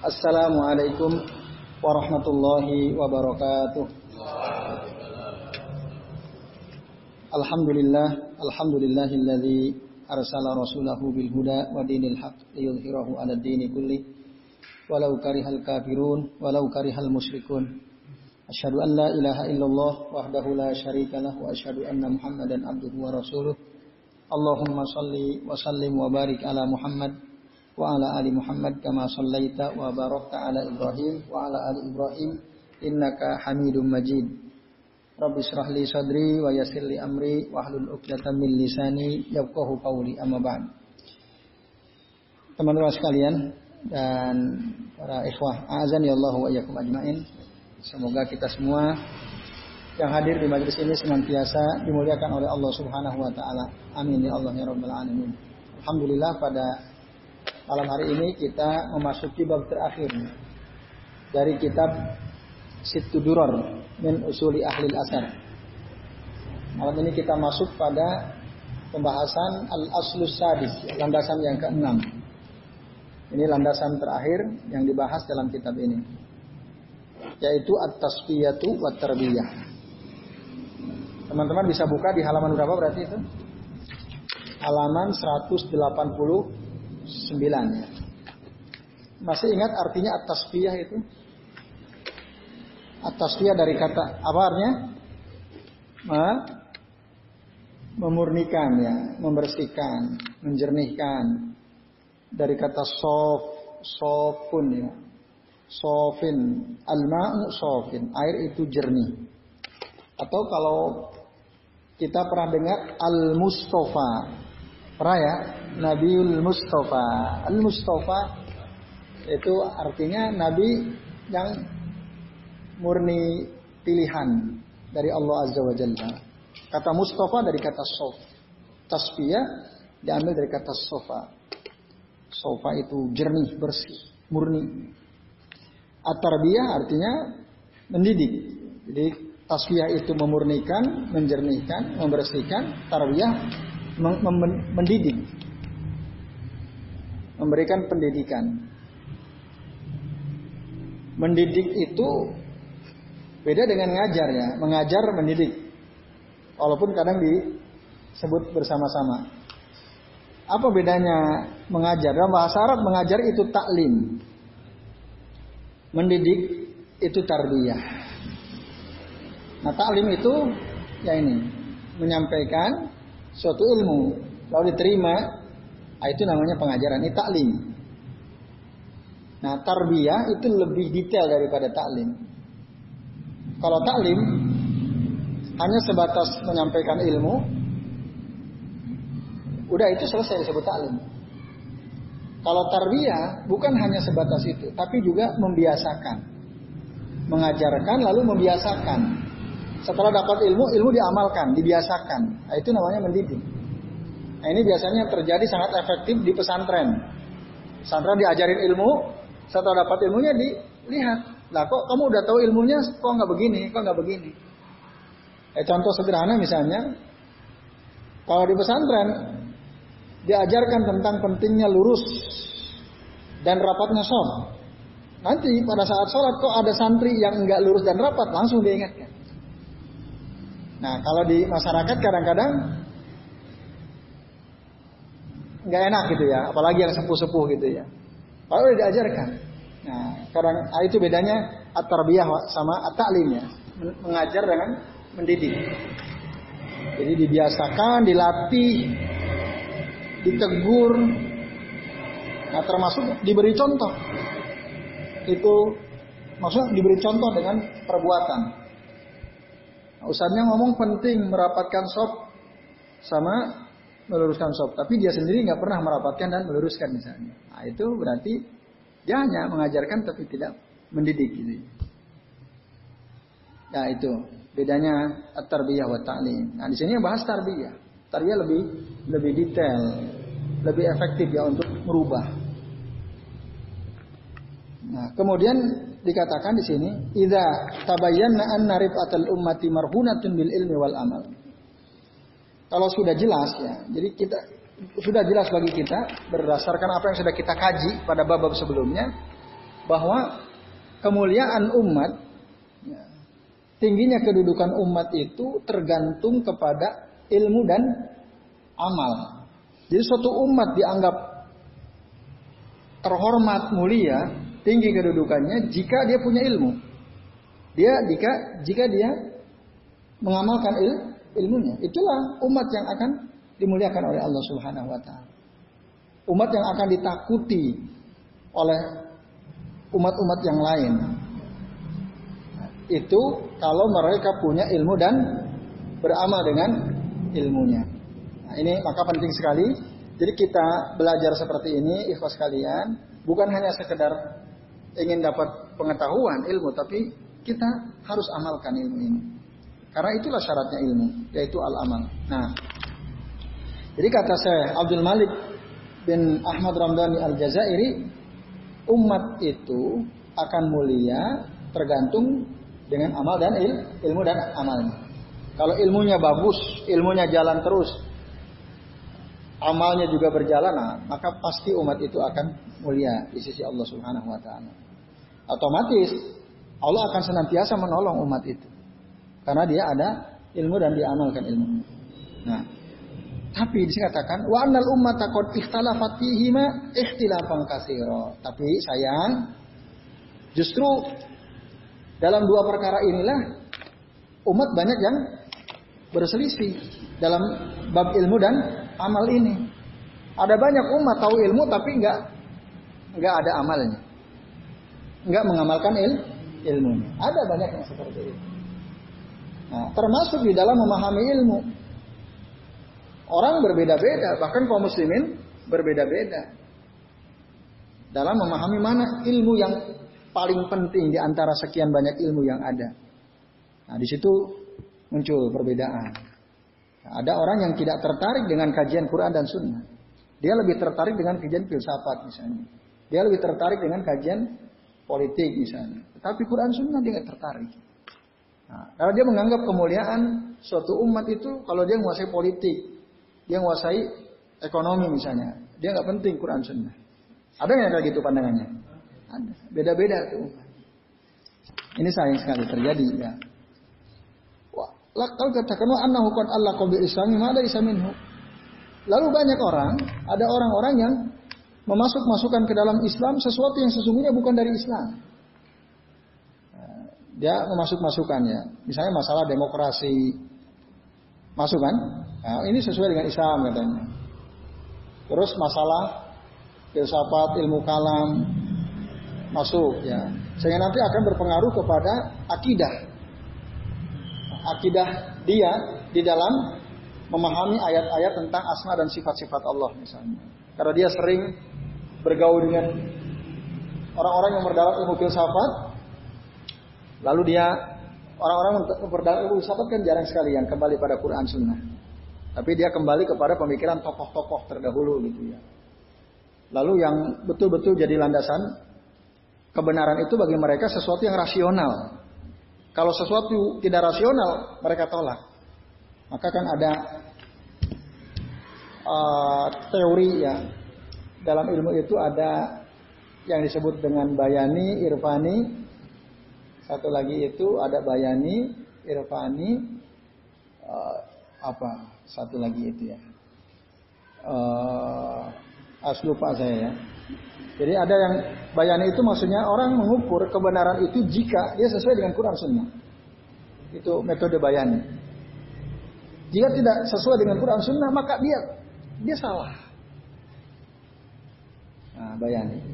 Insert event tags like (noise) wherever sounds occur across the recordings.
Assalamualaikum warahmatullahi wabarakatuh. Alhamdulillah, alhamdulillahilladzi arsala rasulahu bil huda wa dinil haq liyudhhirahu 'ala dini kulli walau karihal kafirun walau karihal musyrikun. Asyhadu an la ilaha illallah wahdahu la syarika lah wa asyhadu anna Muhammadan abduhu wa rasuluh. Allahumma salli wa sallim wa barik ala Muhammad wa ala ali Muhammad kama sallaita wa barakta ala Ibrahim wa ala ali Ibrahim innaka Hamidum Majid. Rabbi israh li sadri wa yassir li amri wa hlul 'uqdatam min lisani yafqahu qawli amma ba'd. Teman-teman sekalian dan para ikhwah, azan ya Allah wa iyyakum ajmain. Semoga kita semua yang hadir di majelis ini senantiasa dimuliakan oleh Allah Subhanahu wa taala. Amin ya Allah ya rabbal alamin. Alhamdulillah pada malam hari ini kita memasuki bab terakhir dari kitab Sittu Durar min usuli ahli asar. Malam ini kita masuk pada pembahasan al-aslus sadis, landasan yang keenam. Ini landasan terakhir yang dibahas dalam kitab ini. Yaitu at-tasfiyatu wa tarbiyah. Teman-teman bisa buka di halaman berapa berarti itu? Halaman 189 ya. Masih ingat artinya at-tasfiyah itu? At-tasfiyah dari kata apa artinya? memurnikan ya, membersihkan, menjernihkan. Dari kata sof, sofun ya. Sofin, al-ma'u sofin, air itu jernih. Atau kalau kita pernah dengar al-mustafa. Pernah ya? Nabiul Mustafa. Al-Mustafa itu artinya nabi yang murni pilihan dari Allah Azza wa Jalla. Kata Mustafa dari kata sof. Tasfiyah diambil dari kata sofa. Sofa itu jernih, bersih, murni. At-tarbiyah artinya mendidik. Jadi tasfiyah itu memurnikan, menjernihkan, membersihkan. Tarbiyah mendidik. Memberikan pendidikan. Mendidik itu beda dengan ngajar ya. Mengajar mendidik. Walaupun kadang disebut bersama-sama. Apa bedanya mengajar? Dalam bahasa Arab mengajar itu taklim. Mendidik itu tarbiyah. Nah taklim itu ya ini menyampaikan suatu ilmu lalu diterima nah, itu namanya pengajaran ini taklim. Nah tarbiyah itu lebih detail daripada taklim. Kalau taklim hanya sebatas menyampaikan ilmu, udah itu selesai disebut taklim. Kalau tarbiyah bukan hanya sebatas itu, tapi juga membiasakan, mengajarkan lalu membiasakan. Setelah dapat ilmu, ilmu diamalkan, dibiasakan. Nah, itu namanya mendidik. Nah, ini biasanya terjadi sangat efektif di pesantren. Pesantren diajarin ilmu, setelah dapat ilmunya dilihat. Lah kok kamu udah tahu ilmunya, kok nggak begini, kok nggak begini. Eh, contoh sederhana misalnya, kalau di pesantren diajarkan tentang pentingnya lurus dan rapatnya sholat. Nanti pada saat sholat kok ada santri yang enggak lurus dan rapat, langsung diingatkan. Nah, kalau di masyarakat kadang-kadang nggak enak gitu ya, apalagi yang sepuh-sepuh gitu ya. Kalau udah diajarkan. Nah, kadang ah, itu bedanya at-tarbiyah sama at-ta'lim ya. Mengajar dengan mendidik. Jadi dibiasakan, dilatih, ditegur, nah termasuk diberi contoh. Itu maksudnya diberi contoh dengan perbuatan. Ustaznya ngomong penting merapatkan sop sama meluruskan sop, tapi dia sendiri nggak pernah merapatkan dan meluruskan misalnya. Nah, itu berarti dia hanya mengajarkan tapi tidak mendidik gitu. Nah itu bedanya tarbiyah wa ta'lim. Nah di sini yang bahas tarbiyah. Tarbiyah lebih lebih detail, lebih efektif ya untuk merubah. Nah, kemudian dikatakan di sini, "Idza tabayyana anna rifatal ummati marhunatun bil ilmi wal amal." Kalau sudah jelas ya, jadi kita sudah jelas bagi kita berdasarkan apa yang sudah kita kaji pada bab-bab sebelumnya bahwa kemuliaan umat, ya, tingginya kedudukan umat itu tergantung kepada ilmu dan amal. Jadi suatu umat dianggap terhormat, mulia, tinggi kedudukannya jika dia punya ilmu. Dia jika jika dia mengamalkan il, ilmunya. Itulah umat yang akan dimuliakan oleh Allah Subhanahu wa taala. Umat yang akan ditakuti oleh umat-umat yang lain. Itu kalau mereka punya ilmu dan beramal dengan ilmunya. Nah, ini maka penting sekali. Jadi kita belajar seperti ini, ikhwas kalian, bukan hanya sekedar ingin dapat pengetahuan ilmu, tapi kita harus amalkan ilmu ini. Karena itulah syaratnya ilmu, yaitu al-amal. Nah, jadi kata saya Abdul Malik bin Ahmad Ramdhani Al-Jazairi, umat itu akan mulia tergantung dengan amal dan il, ilmu dan amalnya. Kalau ilmunya bagus, ilmunya jalan terus, amalnya juga berjalan, nah, maka pasti umat itu akan mulia di sisi Allah Subhanahu wa taala. Otomatis Allah akan senantiasa menolong umat itu. Karena dia ada ilmu dan dia amalkan ilmu. Nah, tapi dikatakan wa annal ummata qad ikhtalafat fihi ma ikhtilafan katsira. Tapi sayang justru dalam dua perkara inilah umat banyak yang berselisih dalam bab ilmu dan amal ini. Ada banyak umat tahu ilmu tapi enggak enggak ada amalnya. Enggak mengamalkan il, ilmunya. Ada banyak yang seperti itu. Nah, termasuk di dalam memahami ilmu. Orang berbeda-beda, bahkan kaum muslimin berbeda-beda. Dalam memahami mana ilmu yang paling penting di antara sekian banyak ilmu yang ada. Nah, di situ muncul perbedaan. Ada orang yang tidak tertarik dengan kajian Quran dan Sunnah. Dia lebih tertarik dengan kajian filsafat misalnya. Dia lebih tertarik dengan kajian politik misalnya. Tetapi Quran Sunnah dia nggak tertarik. Nah, kalau dia menganggap kemuliaan suatu umat itu kalau dia menguasai politik, dia menguasai ekonomi misalnya. Dia nggak penting Quran Sunnah. Ada nggak kayak gitu pandangannya? Ada. Beda-beda tuh. Ini sayang sekali terjadi ya. Kalau katakan wa annahu Allah qabil islami ma ada isaminhu. Lalu banyak orang, ada orang-orang yang memasuk masukkan ke dalam Islam sesuatu yang sesungguhnya bukan dari Islam. Dia memasuk masukannya, misalnya masalah demokrasi, masukan Nah, ini sesuai dengan Islam katanya. Terus masalah filsafat, ilmu kalam masuk ya. Sehingga nanti akan berpengaruh kepada akidah. Akidah dia di dalam memahami ayat-ayat tentang asma dan sifat-sifat Allah misalnya. Karena dia sering bergaul dengan orang-orang yang berdalam ilmu filsafat, lalu dia orang-orang yang berdalam ilmu filsafat kan jarang sekali yang kembali pada Quran Sunnah. Tapi dia kembali kepada pemikiran tokoh-tokoh terdahulu gitu ya. Lalu yang betul-betul jadi landasan kebenaran itu bagi mereka sesuatu yang rasional. Kalau sesuatu tidak rasional, mereka tolak. Maka kan ada uh, teori ya. Dalam ilmu itu ada yang disebut dengan bayani, irfani. Satu lagi itu ada bayani, irfani, uh, apa? Satu lagi itu ya. Uh, aslupa saya ya. Jadi ada yang bayani itu maksudnya orang mengukur kebenaran itu jika dia sesuai dengan Quran Sunnah. Itu metode bayani. Jika tidak sesuai dengan Quran Sunnah maka dia dia salah. Nah, bayani.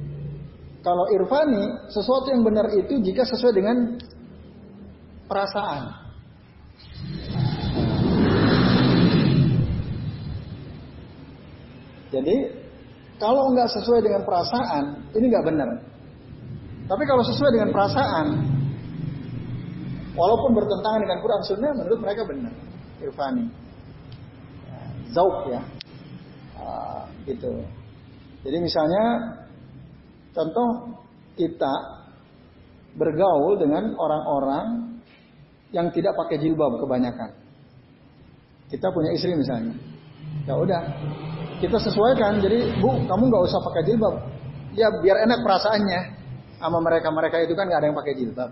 Kalau irfani sesuatu yang benar itu jika sesuai dengan perasaan. Jadi kalau nggak sesuai dengan perasaan, ini nggak benar. Tapi kalau sesuai dengan perasaan, walaupun bertentangan dengan Quran Sunnah, menurut mereka benar. Irfani, zauk ya, uh, gitu. Jadi misalnya, contoh kita bergaul dengan orang-orang yang tidak pakai jilbab kebanyakan. Kita punya istri misalnya, ya udah kita sesuaikan. Jadi bu, kamu nggak usah pakai jilbab. Ya biar enak perasaannya. sama mereka-mereka itu kan nggak ada yang pakai jilbab.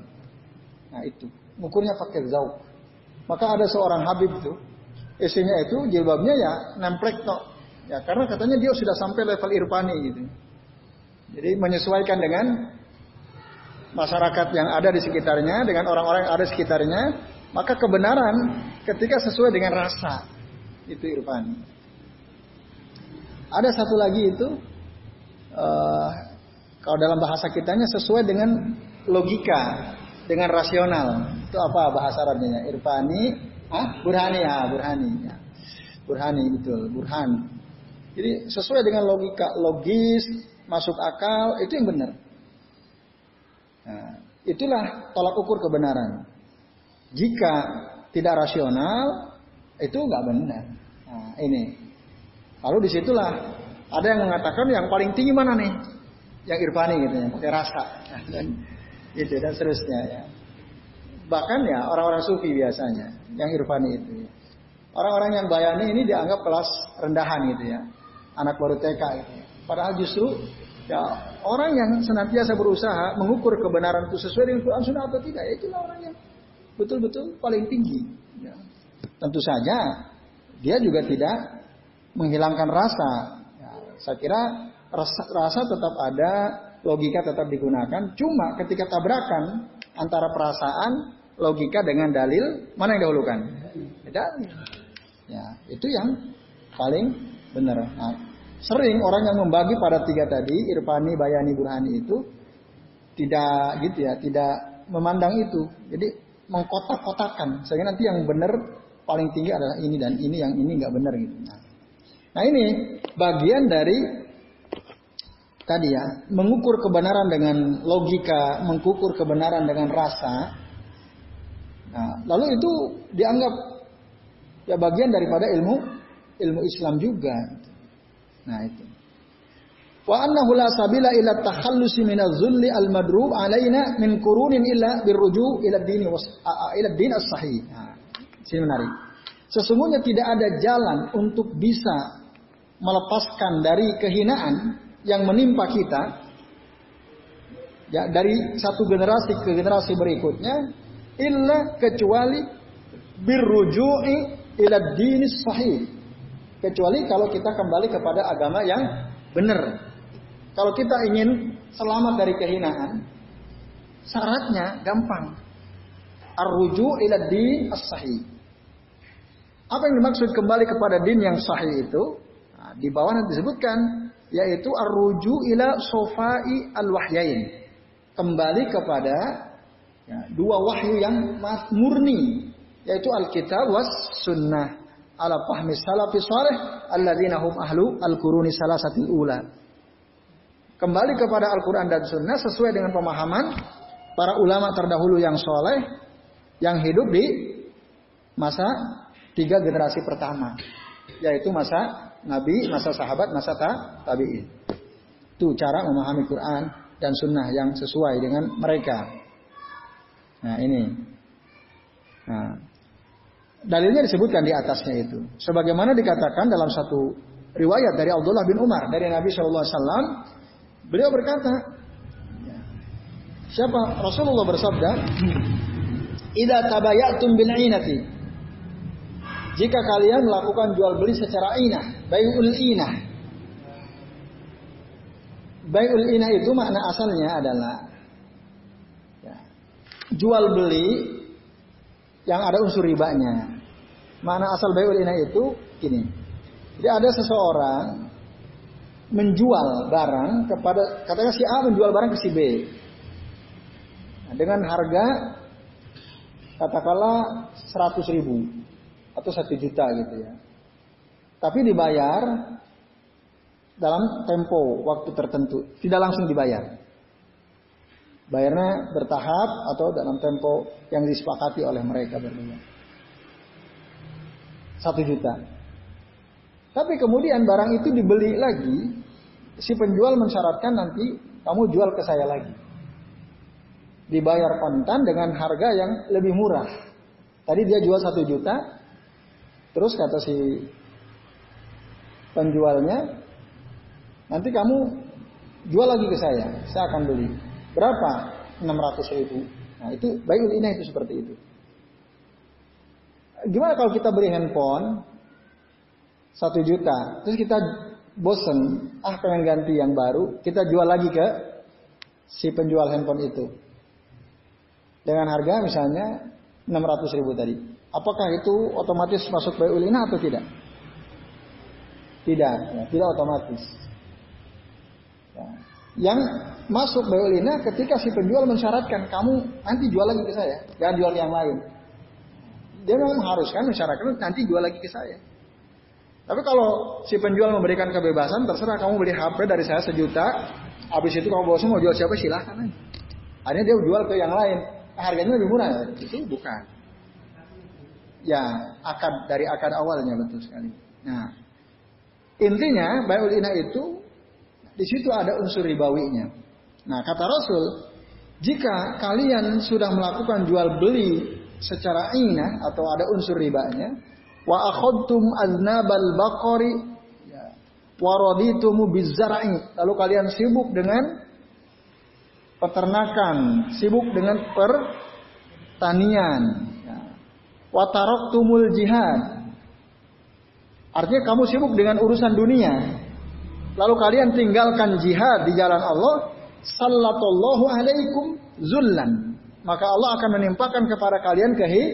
Nah itu, ukurnya pakai zauk. Maka ada seorang Habib itu, istrinya itu jilbabnya ya nemplek tok. Ya karena katanya dia sudah sampai level irfani gitu. Jadi menyesuaikan dengan masyarakat yang ada di sekitarnya, dengan orang-orang yang ada di sekitarnya, maka kebenaran ketika sesuai dengan rasa itu irfani. Ada satu lagi itu uh, kalau dalam bahasa kitanya sesuai dengan logika, dengan rasional. Itu apa bahasa Arabnya? Irfani, ah, burhani ya, burhani. Ya. Burhani betul, burhan. Jadi sesuai dengan logika, logis, masuk akal, itu yang benar. Nah, itulah tolak ukur kebenaran. Jika tidak rasional, itu nggak benar. Nah, ini. Lalu di situlah ada yang mengatakan yang paling tinggi mana nih? yang irfani gitu ya, pakai rasa (laughs) dan itu dan seterusnya ya. Bahkan ya orang-orang sufi biasanya yang irfani itu. Orang-orang yang bayani ini dianggap kelas rendahan gitu ya. Anak baru TK gitu. Ya. Padahal justru ya orang yang senantiasa berusaha mengukur kebenaran itu sesuai dengan Quran Sunnah atau tidak, ya itulah orang yang betul-betul paling tinggi. Ya. Tentu saja dia juga tidak menghilangkan rasa. Ya, saya kira rasa, rasa tetap ada, logika tetap digunakan. Cuma ketika tabrakan antara perasaan, logika dengan dalil, mana yang dahulukan? Dalil. Ya, itu yang paling benar. Nah, sering orang yang membagi pada tiga tadi, irfani, bayani, burhani itu tidak gitu ya, tidak memandang itu. Jadi mengkotak-kotakan. Sehingga nanti yang benar paling tinggi adalah ini dan ini yang ini nggak benar gitu. Nah, nah ini bagian dari tadi ya, mengukur kebenaran dengan logika, mengukur kebenaran dengan rasa. Nah, lalu itu dianggap ya bagian daripada ilmu ilmu Islam juga. Nah, itu. Wa annahu la sabila ila takhallusi min zulli al-madrub alaina min qurunin illa birruju ila dini ila din as-sahih. Nah, sini menarik. Sesungguhnya tidak ada jalan untuk bisa melepaskan dari kehinaan yang menimpa kita ya dari satu generasi ke generasi berikutnya illa kecuali birruju'i ila dinis sahih. Kecuali kalau kita kembali kepada agama yang benar. Kalau kita ingin selamat dari kehinaan syaratnya gampang. Arruju ila din as-sahih apa yang dimaksud kembali kepada din yang sahih itu nah, di bawah nanti disebutkan yaitu arruju ila sofai al-wahyain. Kembali kepada ya, dua wahyu yang murni yaitu Alkitab was sunnah ala fahmi salafi salih alladzina hum ahlu al-quruni salasatil ula. Kembali kepada Al-Quran dan Sunnah sesuai dengan pemahaman para ulama terdahulu yang soleh yang hidup di masa tiga generasi pertama, yaitu masa Nabi, masa sahabat, masa ta, tabi'in. Itu cara memahami Quran dan sunnah yang sesuai dengan mereka. Nah ini. Nah, dalilnya disebutkan di atasnya itu. Sebagaimana dikatakan dalam satu riwayat dari Abdullah bin Umar dari Nabi SAW, beliau berkata, siapa Rasulullah bersabda, "Ida tabayatum bil inati jika kalian melakukan jual beli secara inah, bayul inah. Bayul inah itu makna asalnya adalah ya, jual beli yang ada unsur ribanya. Makna asal bayul inah itu gini. Jadi ada seseorang menjual barang kepada katakan si A menjual barang ke si B dengan harga katakanlah 100 ribu atau satu juta gitu ya. Tapi dibayar dalam tempo waktu tertentu, tidak langsung dibayar. Bayarnya bertahap atau dalam tempo yang disepakati oleh mereka berdua. Satu juta. Tapi kemudian barang itu dibeli lagi, si penjual mensyaratkan nanti kamu jual ke saya lagi. Dibayar kontan dengan harga yang lebih murah. Tadi dia jual satu juta, Terus kata si penjualnya, nanti kamu jual lagi ke saya, saya akan beli. Berapa? 600 ribu. Nah itu bayul inah itu seperti itu. Gimana kalau kita beri handphone satu juta, terus kita bosen, ah pengen ganti yang baru, kita jual lagi ke si penjual handphone itu. Dengan harga misalnya 600 ribu tadi. Apakah itu otomatis masuk bayul inah atau tidak? Tidak, ya, tidak otomatis. Ya. Yang masuk bayulina ketika si penjual mensyaratkan kamu nanti jual lagi ke saya, jangan jual yang lain. Dia memang haruskan mensyaratkan nanti jual lagi ke saya. Tapi kalau si penjual memberikan kebebasan, terserah kamu beli HP dari saya sejuta, habis itu kamu bosan mau jual siapa silahkan aja. Akhirnya dia jual ke yang lain, harganya lebih murah. Itu bukan. Ya, akad dari akad awalnya betul sekali. Nah, intinya bayul ina itu di situ ada unsur ribawinya. Nah, kata Rasul, jika kalian sudah melakukan jual beli secara inah atau ada unsur ribanya, wa akhadtum aznabal baqari ya, wa raditumu bizar'i, lalu kalian sibuk dengan peternakan, sibuk dengan pertanian, ya. wa taraktumul jihad. Artinya kamu sibuk dengan urusan dunia. Lalu kalian tinggalkan jihad di jalan Allah, sallallahu alaikum zullan. Maka Allah akan menimpakan kepada kalian kehi,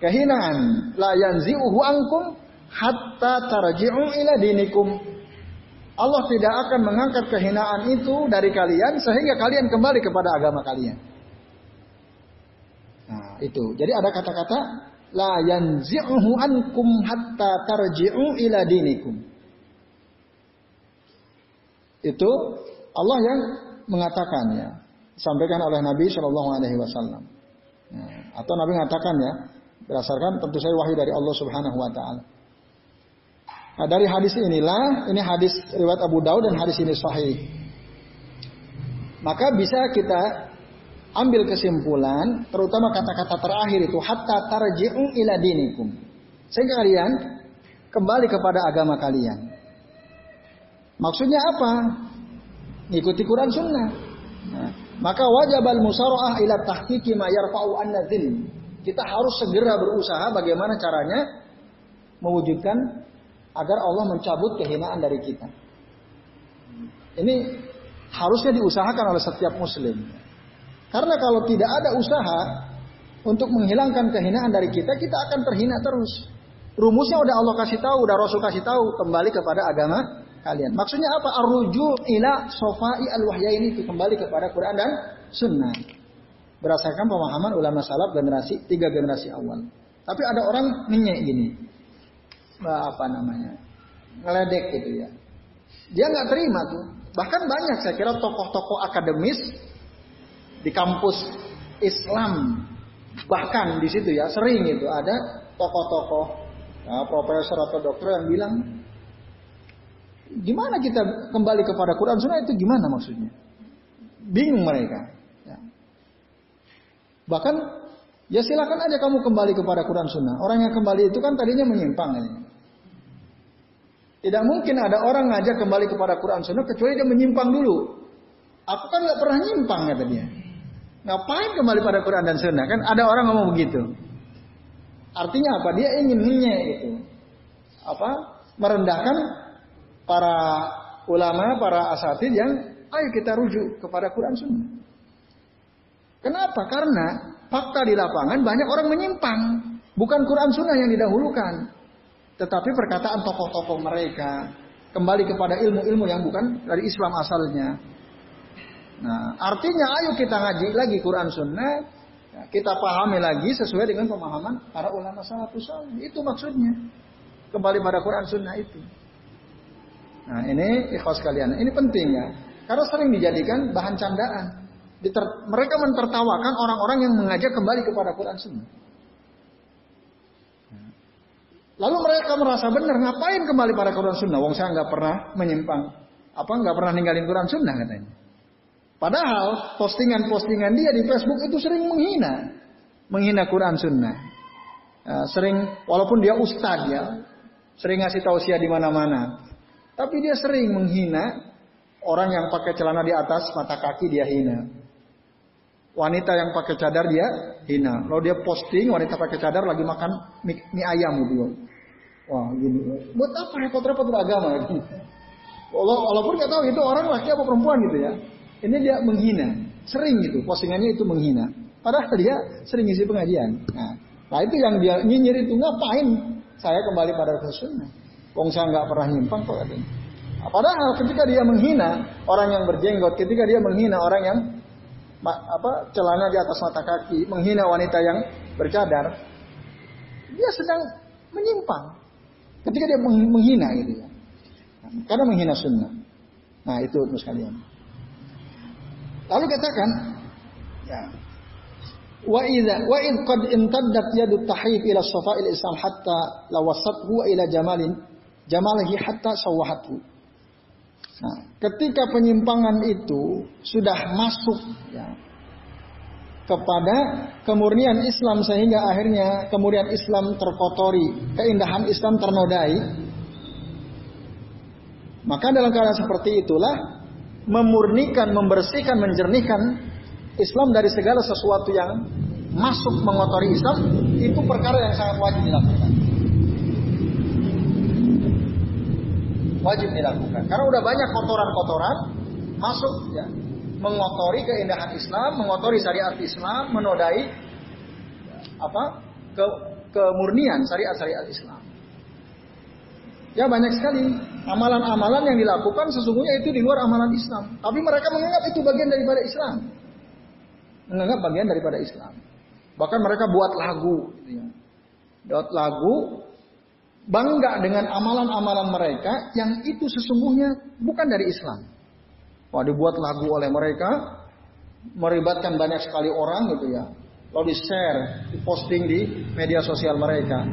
kehinaan. La yanzi'uhu ankum hatta tarji'u ila dinikum. Allah tidak akan mengangkat kehinaan itu dari kalian sehingga kalian kembali kepada agama kalian. Nah, itu. Jadi ada kata-kata la yanzi'uhu ankum hatta tarji'u ila dinikum. Itu Allah yang mengatakannya, sampaikan oleh Nabi Shallallahu Alaihi Wasallam. Nah, atau Nabi mengatakan ya, berdasarkan tentu saja wahyu dari Allah Subhanahu Wa Taala. Nah, dari hadis inilah, ini hadis riwayat Abu Daud dan hadis ini sahih. Maka bisa kita ambil kesimpulan, terutama kata-kata terakhir itu hatta tarji'u ila dinikum. Sehingga kalian kembali kepada agama kalian. Maksudnya apa? Ikuti Quran Sunnah. Nah, maka wajib al musara'ah ila tahqiqi ma yarfa'u an Kita harus segera berusaha bagaimana caranya mewujudkan agar Allah mencabut kehinaan dari kita. Ini harusnya diusahakan oleh setiap muslim. Karena kalau tidak ada usaha untuk menghilangkan kehinaan dari kita, kita akan terhina terus. Rumusnya udah Allah kasih tahu, udah Rasul kasih tahu, kembali kepada agama kalian. Maksudnya apa? Arruju ila sofai al ini itu kembali kepada Quran dan Sunnah. Berdasarkan pemahaman ulama salaf generasi tiga generasi awal. Tapi ada orang minyak gini, apa namanya, ngeledek gitu ya. Dia nggak terima tuh. Bahkan banyak saya kira tokoh-tokoh akademis di kampus Islam bahkan di situ ya sering itu ada tokoh-tokoh ya, profesor atau dokter yang bilang Gimana kita kembali kepada Quran Sunnah itu gimana maksudnya? Bingung mereka. Ya. Bahkan ya silakan aja kamu kembali kepada Quran Sunnah. Orang yang kembali itu kan tadinya menyimpang. Ya. Tidak mungkin ada orang ngajak kembali kepada Quran Sunnah kecuali dia menyimpang dulu. Aku kan nggak pernah nyimpang kata dia. Ngapain kembali pada Quran dan Sunnah? Kan ada orang ngomong begitu. Artinya apa? Dia ingin hinye gitu. Apa? Merendahkan para ulama, para asatid yang ayo kita rujuk kepada Quran Sunnah. Kenapa? Karena fakta di lapangan banyak orang menyimpang. Bukan Quran Sunnah yang didahulukan. Tetapi perkataan tokoh-tokoh mereka. Kembali kepada ilmu-ilmu yang bukan dari Islam asalnya. Nah, artinya ayo kita ngaji lagi Quran Sunnah. Kita pahami lagi sesuai dengan pemahaman para ulama salafus Itu maksudnya. Kembali pada Quran Sunnah itu. Nah ini ikhlas kalian. Ini penting ya. Karena sering dijadikan bahan candaan. Diter mereka mentertawakan orang-orang yang mengajak kembali kepada Quran Sunnah. Lalu mereka merasa benar, ngapain kembali pada Quran Sunnah? Wong saya nggak pernah menyimpang, apa nggak pernah ninggalin Quran Sunnah katanya. Padahal postingan-postingan dia di Facebook itu sering menghina, menghina Quran Sunnah. Uh, sering, walaupun dia ustadz ya, sering ngasih tausiah di mana-mana. Tapi dia sering menghina orang yang pakai celana di atas mata kaki dia hina. wanita yang pakai cadar dia hina. Kalau dia posting wanita pakai cadar lagi makan mie, mie ayam gitu. Wah gini. Buat apa repot-repot beragama? (laughs) Gitu. Walaupun nggak tahu itu orang laki apa perempuan gitu ya. Ini dia menghina. Sering gitu. Postingannya itu menghina. Padahal dia sering isi pengajian. Nah, nah itu yang dia nyinyir itu ngapain? Saya kembali pada sunnah. Wong saya nggak pernah nyimpang kok katanya. Nah, padahal ketika dia menghina orang yang berjenggot, ketika dia menghina orang yang apa celana di atas mata kaki, menghina wanita yang bercadar, dia sedang menyimpang. Ketika dia menghina gitu ya. Karena menghina sunnah. Nah itu sekalian. Lalu katakan, ya, wa idza wa id qad imtaddat yadu tahrif ila safa'il islam hatta lawasathu ila jamalin jamalihi hatta sawahathu. Nah, ketika penyimpangan itu sudah masuk ya, kepada kemurnian Islam sehingga akhirnya kemurnian Islam terkotori, keindahan Islam ternodai, maka dalam keadaan seperti itulah memurnikan, membersihkan, menjernihkan Islam dari segala sesuatu yang masuk mengotori Islam itu perkara yang sangat wajib dilakukan. Wajib dilakukan. Karena udah banyak kotoran-kotoran masuk ya, mengotori keindahan Islam, mengotori syariat Islam, menodai apa? ke kemurnian syariat-syariat Islam. Ya banyak sekali amalan-amalan yang dilakukan sesungguhnya itu di luar amalan Islam. Tapi mereka menganggap itu bagian daripada Islam. Menganggap bagian daripada Islam. Bahkan mereka buat lagu. Gitu ya. Buat lagu bangga dengan amalan-amalan mereka yang itu sesungguhnya bukan dari Islam. Wah dibuat lagu oleh mereka, meribatkan banyak sekali orang gitu ya. Lalu di share, di posting di media sosial mereka.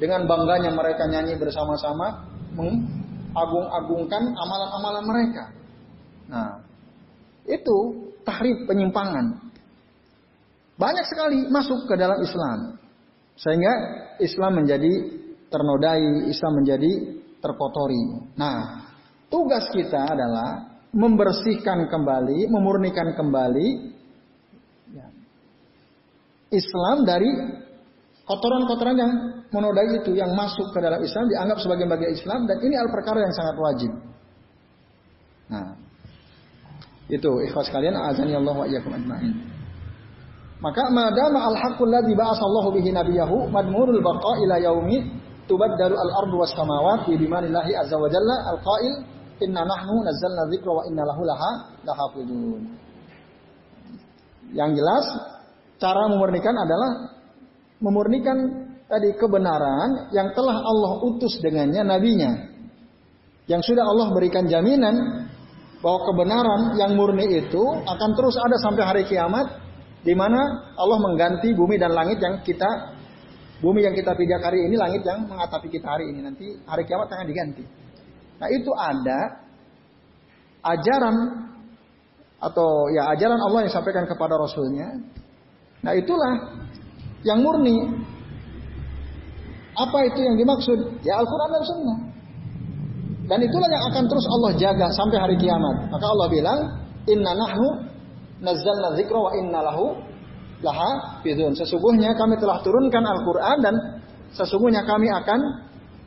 Dengan bangganya mereka nyanyi bersama-sama mengagung-agungkan amalan-amalan mereka. Nah, itu tahrif penyimpangan. Banyak sekali masuk ke dalam Islam. Sehingga Islam menjadi ternodai, Islam menjadi terkotori. Nah, tugas kita adalah membersihkan kembali, memurnikan kembali ya, Islam dari kotoran-kotoran yang menodai itu yang masuk ke dalam Islam dianggap sebagai bagian Islam dan ini al perkara yang sangat wajib. Nah, itu ikhlas kalian azani Allah wa iyyakum ajmain. Maka madama al haqqul ladzi ba'atha Allah bihi nabiyahu madmurul baqa ila yaumi tubaddalu al ardu was samawati bi bimanillahi azza wa jalla al qail inna nahnu nazzalna dzikra wa inna lahu laha lahafidun. Yang jelas cara memurnikan adalah memurnikan tadi kebenaran yang telah Allah utus dengannya nabinya. Yang sudah Allah berikan jaminan bahwa kebenaran yang murni itu akan terus ada sampai hari kiamat di mana Allah mengganti bumi dan langit yang kita bumi yang kita pijak hari ini langit yang mengatapi kita hari ini nanti hari kiamat akan diganti. Nah, itu ada ajaran atau ya ajaran Allah yang disampaikan kepada rasulnya. Nah, itulah yang murni. Apa itu yang dimaksud? Ya Al-Quran dan Sunnah. Dan itulah yang akan terus Allah jaga sampai hari kiamat. Maka Allah bilang, Inna nahnu nazzalna zikra wa inna lahu laha bidun. Sesungguhnya kami telah turunkan Al-Quran dan sesungguhnya kami akan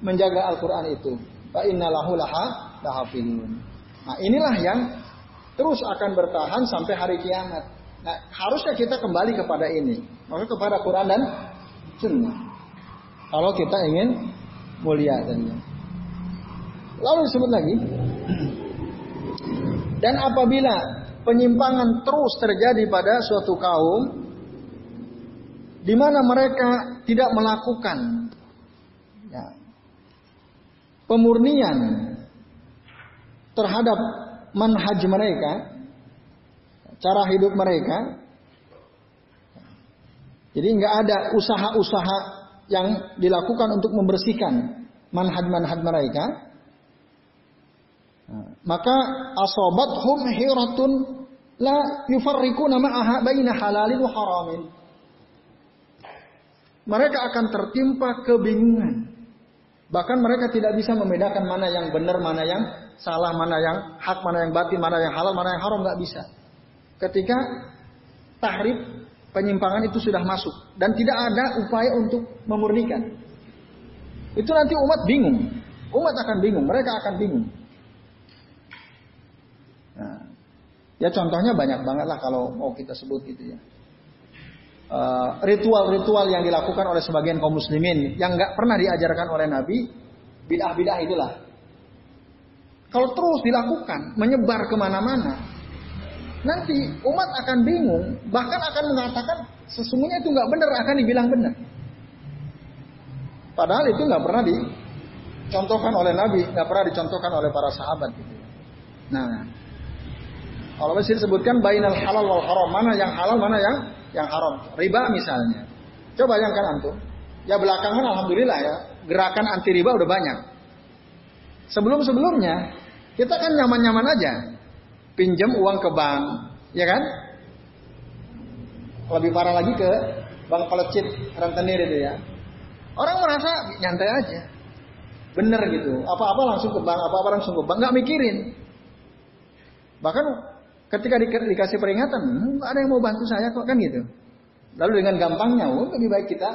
menjaga Al-Quran itu. Wa inna lahu laha laha bidun. Nah inilah yang terus akan bertahan sampai hari kiamat. Nah, harusnya kita kembali kepada ini. Maka kepada Quran dan Sunnah. Kalau kita ingin mulia dan Lalu disebut lagi. Dan apabila penyimpangan terus terjadi pada suatu kaum di mana mereka tidak melakukan ya, pemurnian terhadap manhaj mereka, cara hidup mereka. Jadi nggak ada usaha-usaha yang dilakukan untuk membersihkan manhaj-manhaj mereka. Maka asobat hum hiratun la yufarriquna ma'aha baina halalin wa haramin. Mereka akan tertimpa kebingungan. Bahkan mereka tidak bisa membedakan mana yang benar, mana yang salah, mana yang hak, mana yang batin, mana yang halal, mana yang haram, nggak bisa ketika tahrif, penyimpangan itu sudah masuk dan tidak ada upaya untuk memurnikan. Itu nanti umat bingung. Umat akan bingung, mereka akan bingung. Nah, ya contohnya banyak banget lah kalau mau kita sebut gitu ya. Eh, ritual-ritual uh, yang dilakukan oleh sebagian kaum muslimin yang nggak pernah diajarkan oleh Nabi, bidah-bidah itulah. Kalau terus dilakukan, menyebar ke mana-mana, nanti umat akan bingung, bahkan akan mengatakan sesungguhnya itu nggak benar, akan dibilang benar. Padahal itu nggak pernah dicontohkan oleh Nabi, nggak pernah dicontohkan oleh para sahabat. Gitu. Nah, kalau masih disebutkan bainal halal wal haram, mana yang halal, mana yang yang haram. Riba misalnya. Coba bayangkan antum. Ya belakangan alhamdulillah ya, gerakan anti riba udah banyak. Sebelum-sebelumnya kita kan nyaman-nyaman aja. Pinjam uang ke bank, ya kan? Lebih parah lagi ke bank pelecit rentenir itu ya. Orang merasa nyantai aja. Bener gitu. Apa-apa langsung ke bank, apa-apa langsung ke bank. Nggak mikirin. Bahkan Ketika di, dikasih peringatan, hmm, ada yang mau bantu saya kok kan gitu. Lalu dengan gampangnya, oh lebih baik kita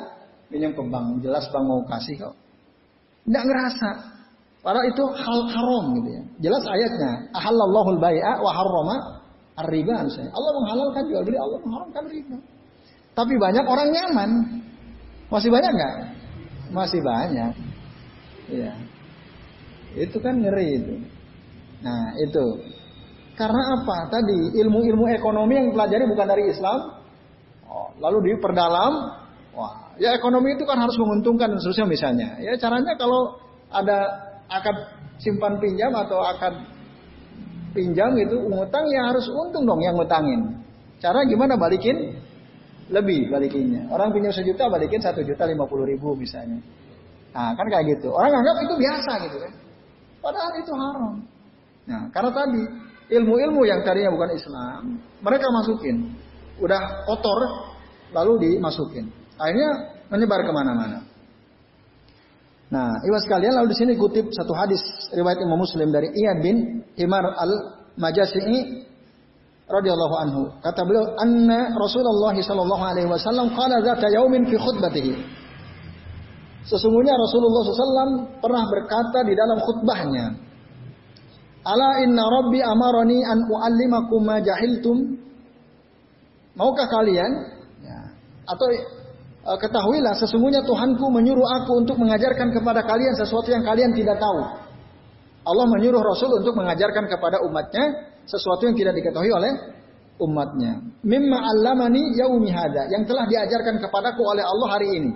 pinjam ke bank, jelas bank mau kasih kok. Tidak ngerasa. Padahal itu hal haram gitu ya. Jelas ayatnya, ahallallahu al-bai'a wa harrama ar-riba misalnya. Allah menghalalkan jual beli, Allah mengharamkan riba. Tapi banyak orang nyaman. Masih banyak nggak? Masih banyak. Iya. Itu kan ngeri itu. Nah, itu. Karena apa? Tadi ilmu-ilmu ekonomi yang pelajari bukan dari Islam. Oh, lalu diperdalam. Wah, ya ekonomi itu kan harus menguntungkan dan seterusnya misalnya. Ya caranya kalau ada akad simpan pinjam atau akad pinjam itu ngutang ya harus untung dong yang ngutangin. Cara gimana balikin? Lebih balikinnya. Orang pinjam sejuta balikin satu juta lima puluh ribu misalnya. Nah kan kayak gitu. Orang anggap itu biasa gitu kan. Padahal itu haram. Nah karena tadi ilmu-ilmu yang tadinya bukan Islam, mereka masukin. Udah kotor, lalu dimasukin. Akhirnya menyebar ke mana-mana. Nah, iwas sekalian lalu di sini kutip satu hadis riwayat Imam Muslim dari Iyad bin Himar al Majasi'i radhiyallahu anhu. Kata beliau, "Anna Rasulullah sallallahu alaihi wasallam qala dzata yaumin fi khutbatihi." Sesungguhnya Rasulullah SAW pernah berkata di dalam khutbahnya, Ala inna rabbi amaroni an uallimakum ma jahiltum. Maukah kalian? Ya. Atau ketahuilah sesungguhnya Tuhanku menyuruh aku untuk mengajarkan kepada kalian sesuatu yang kalian tidak tahu. Allah menyuruh Rasul untuk mengajarkan kepada umatnya sesuatu yang tidak diketahui oleh umatnya. Mimma allamani yaumi hada yang telah diajarkan kepadaku oleh Allah hari ini.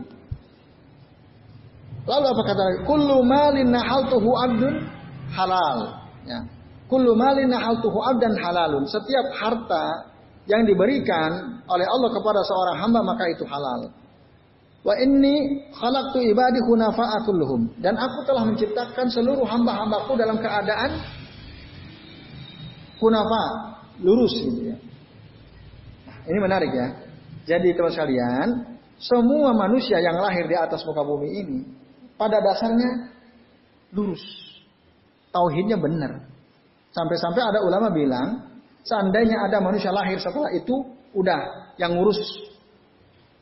Lalu apa kata? Kullu malin nahaltuhu abdun halal. Ya. Kullu malin nahaltuhu abdan halalun. Setiap harta yang diberikan oleh Allah kepada seorang hamba maka itu halal. Wa inni khalaqtu ibadi hunafa'a kulluhum. Dan aku telah menciptakan seluruh hamba-hambaku dalam keadaan hunafa, lurus gitu ya. Ini menarik ya. Jadi teman sekalian, semua manusia yang lahir di atas muka bumi ini pada dasarnya lurus tauhidnya benar. Sampai-sampai ada ulama bilang, seandainya ada manusia lahir setelah itu, udah yang ngurus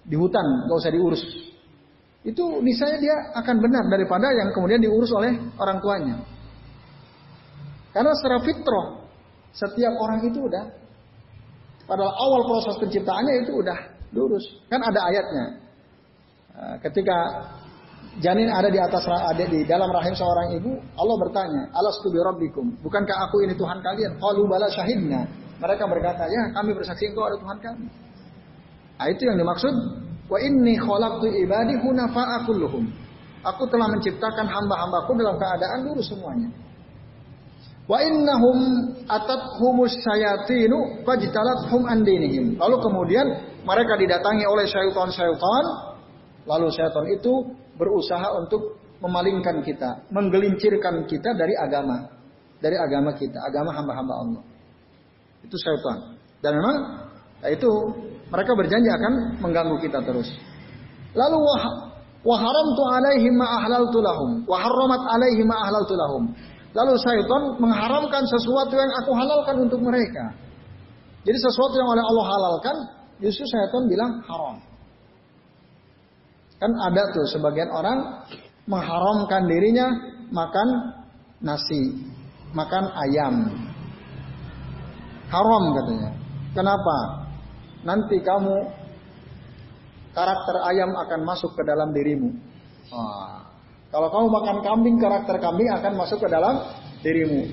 di hutan, gak usah diurus. Itu niscaya dia akan benar daripada yang kemudian diurus oleh orang tuanya. Karena secara fitrah, setiap orang itu udah pada awal proses penciptaannya itu udah lurus. Kan ada ayatnya. Ketika janin ada di atas ada di dalam rahim seorang ibu, Allah bertanya, "Alastu bi rabbikum?" Bukankah aku ini Tuhan kalian? Qalu bala syahidna. Mereka berkata, "Ya, kami bersaksi engkau ada Tuhan kami." Nah, itu yang dimaksud wa inni khalaqtu ibadi hunafa'a kulluhum. Aku telah menciptakan hamba-hambaku dalam keadaan lurus semuanya. Wa innahum humus syayatinu fajtalathum an dinihim. Lalu kemudian mereka didatangi oleh syaitan-syaitan lalu syaitan itu berusaha untuk memalingkan kita, menggelincirkan kita dari agama, dari agama kita, agama hamba-hamba Allah. Itu syaitan. Dan memang nah itu mereka berjanji akan mengganggu kita terus. Lalu wa haramtu alaihim ma ahlaltu lahum wa harramat alaihim ma ahlaltu lahum. Lalu syaitan mengharamkan sesuatu yang aku halalkan untuk mereka. Jadi sesuatu yang oleh Allah halalkan, Justru syaitan bilang haram. Kan ada tuh sebagian orang mengharamkan dirinya makan nasi, makan ayam. Haram katanya. Kenapa? Nanti kamu karakter ayam akan masuk ke dalam dirimu. Wah. Kalau kamu makan kambing, karakter kambing akan masuk ke dalam dirimu.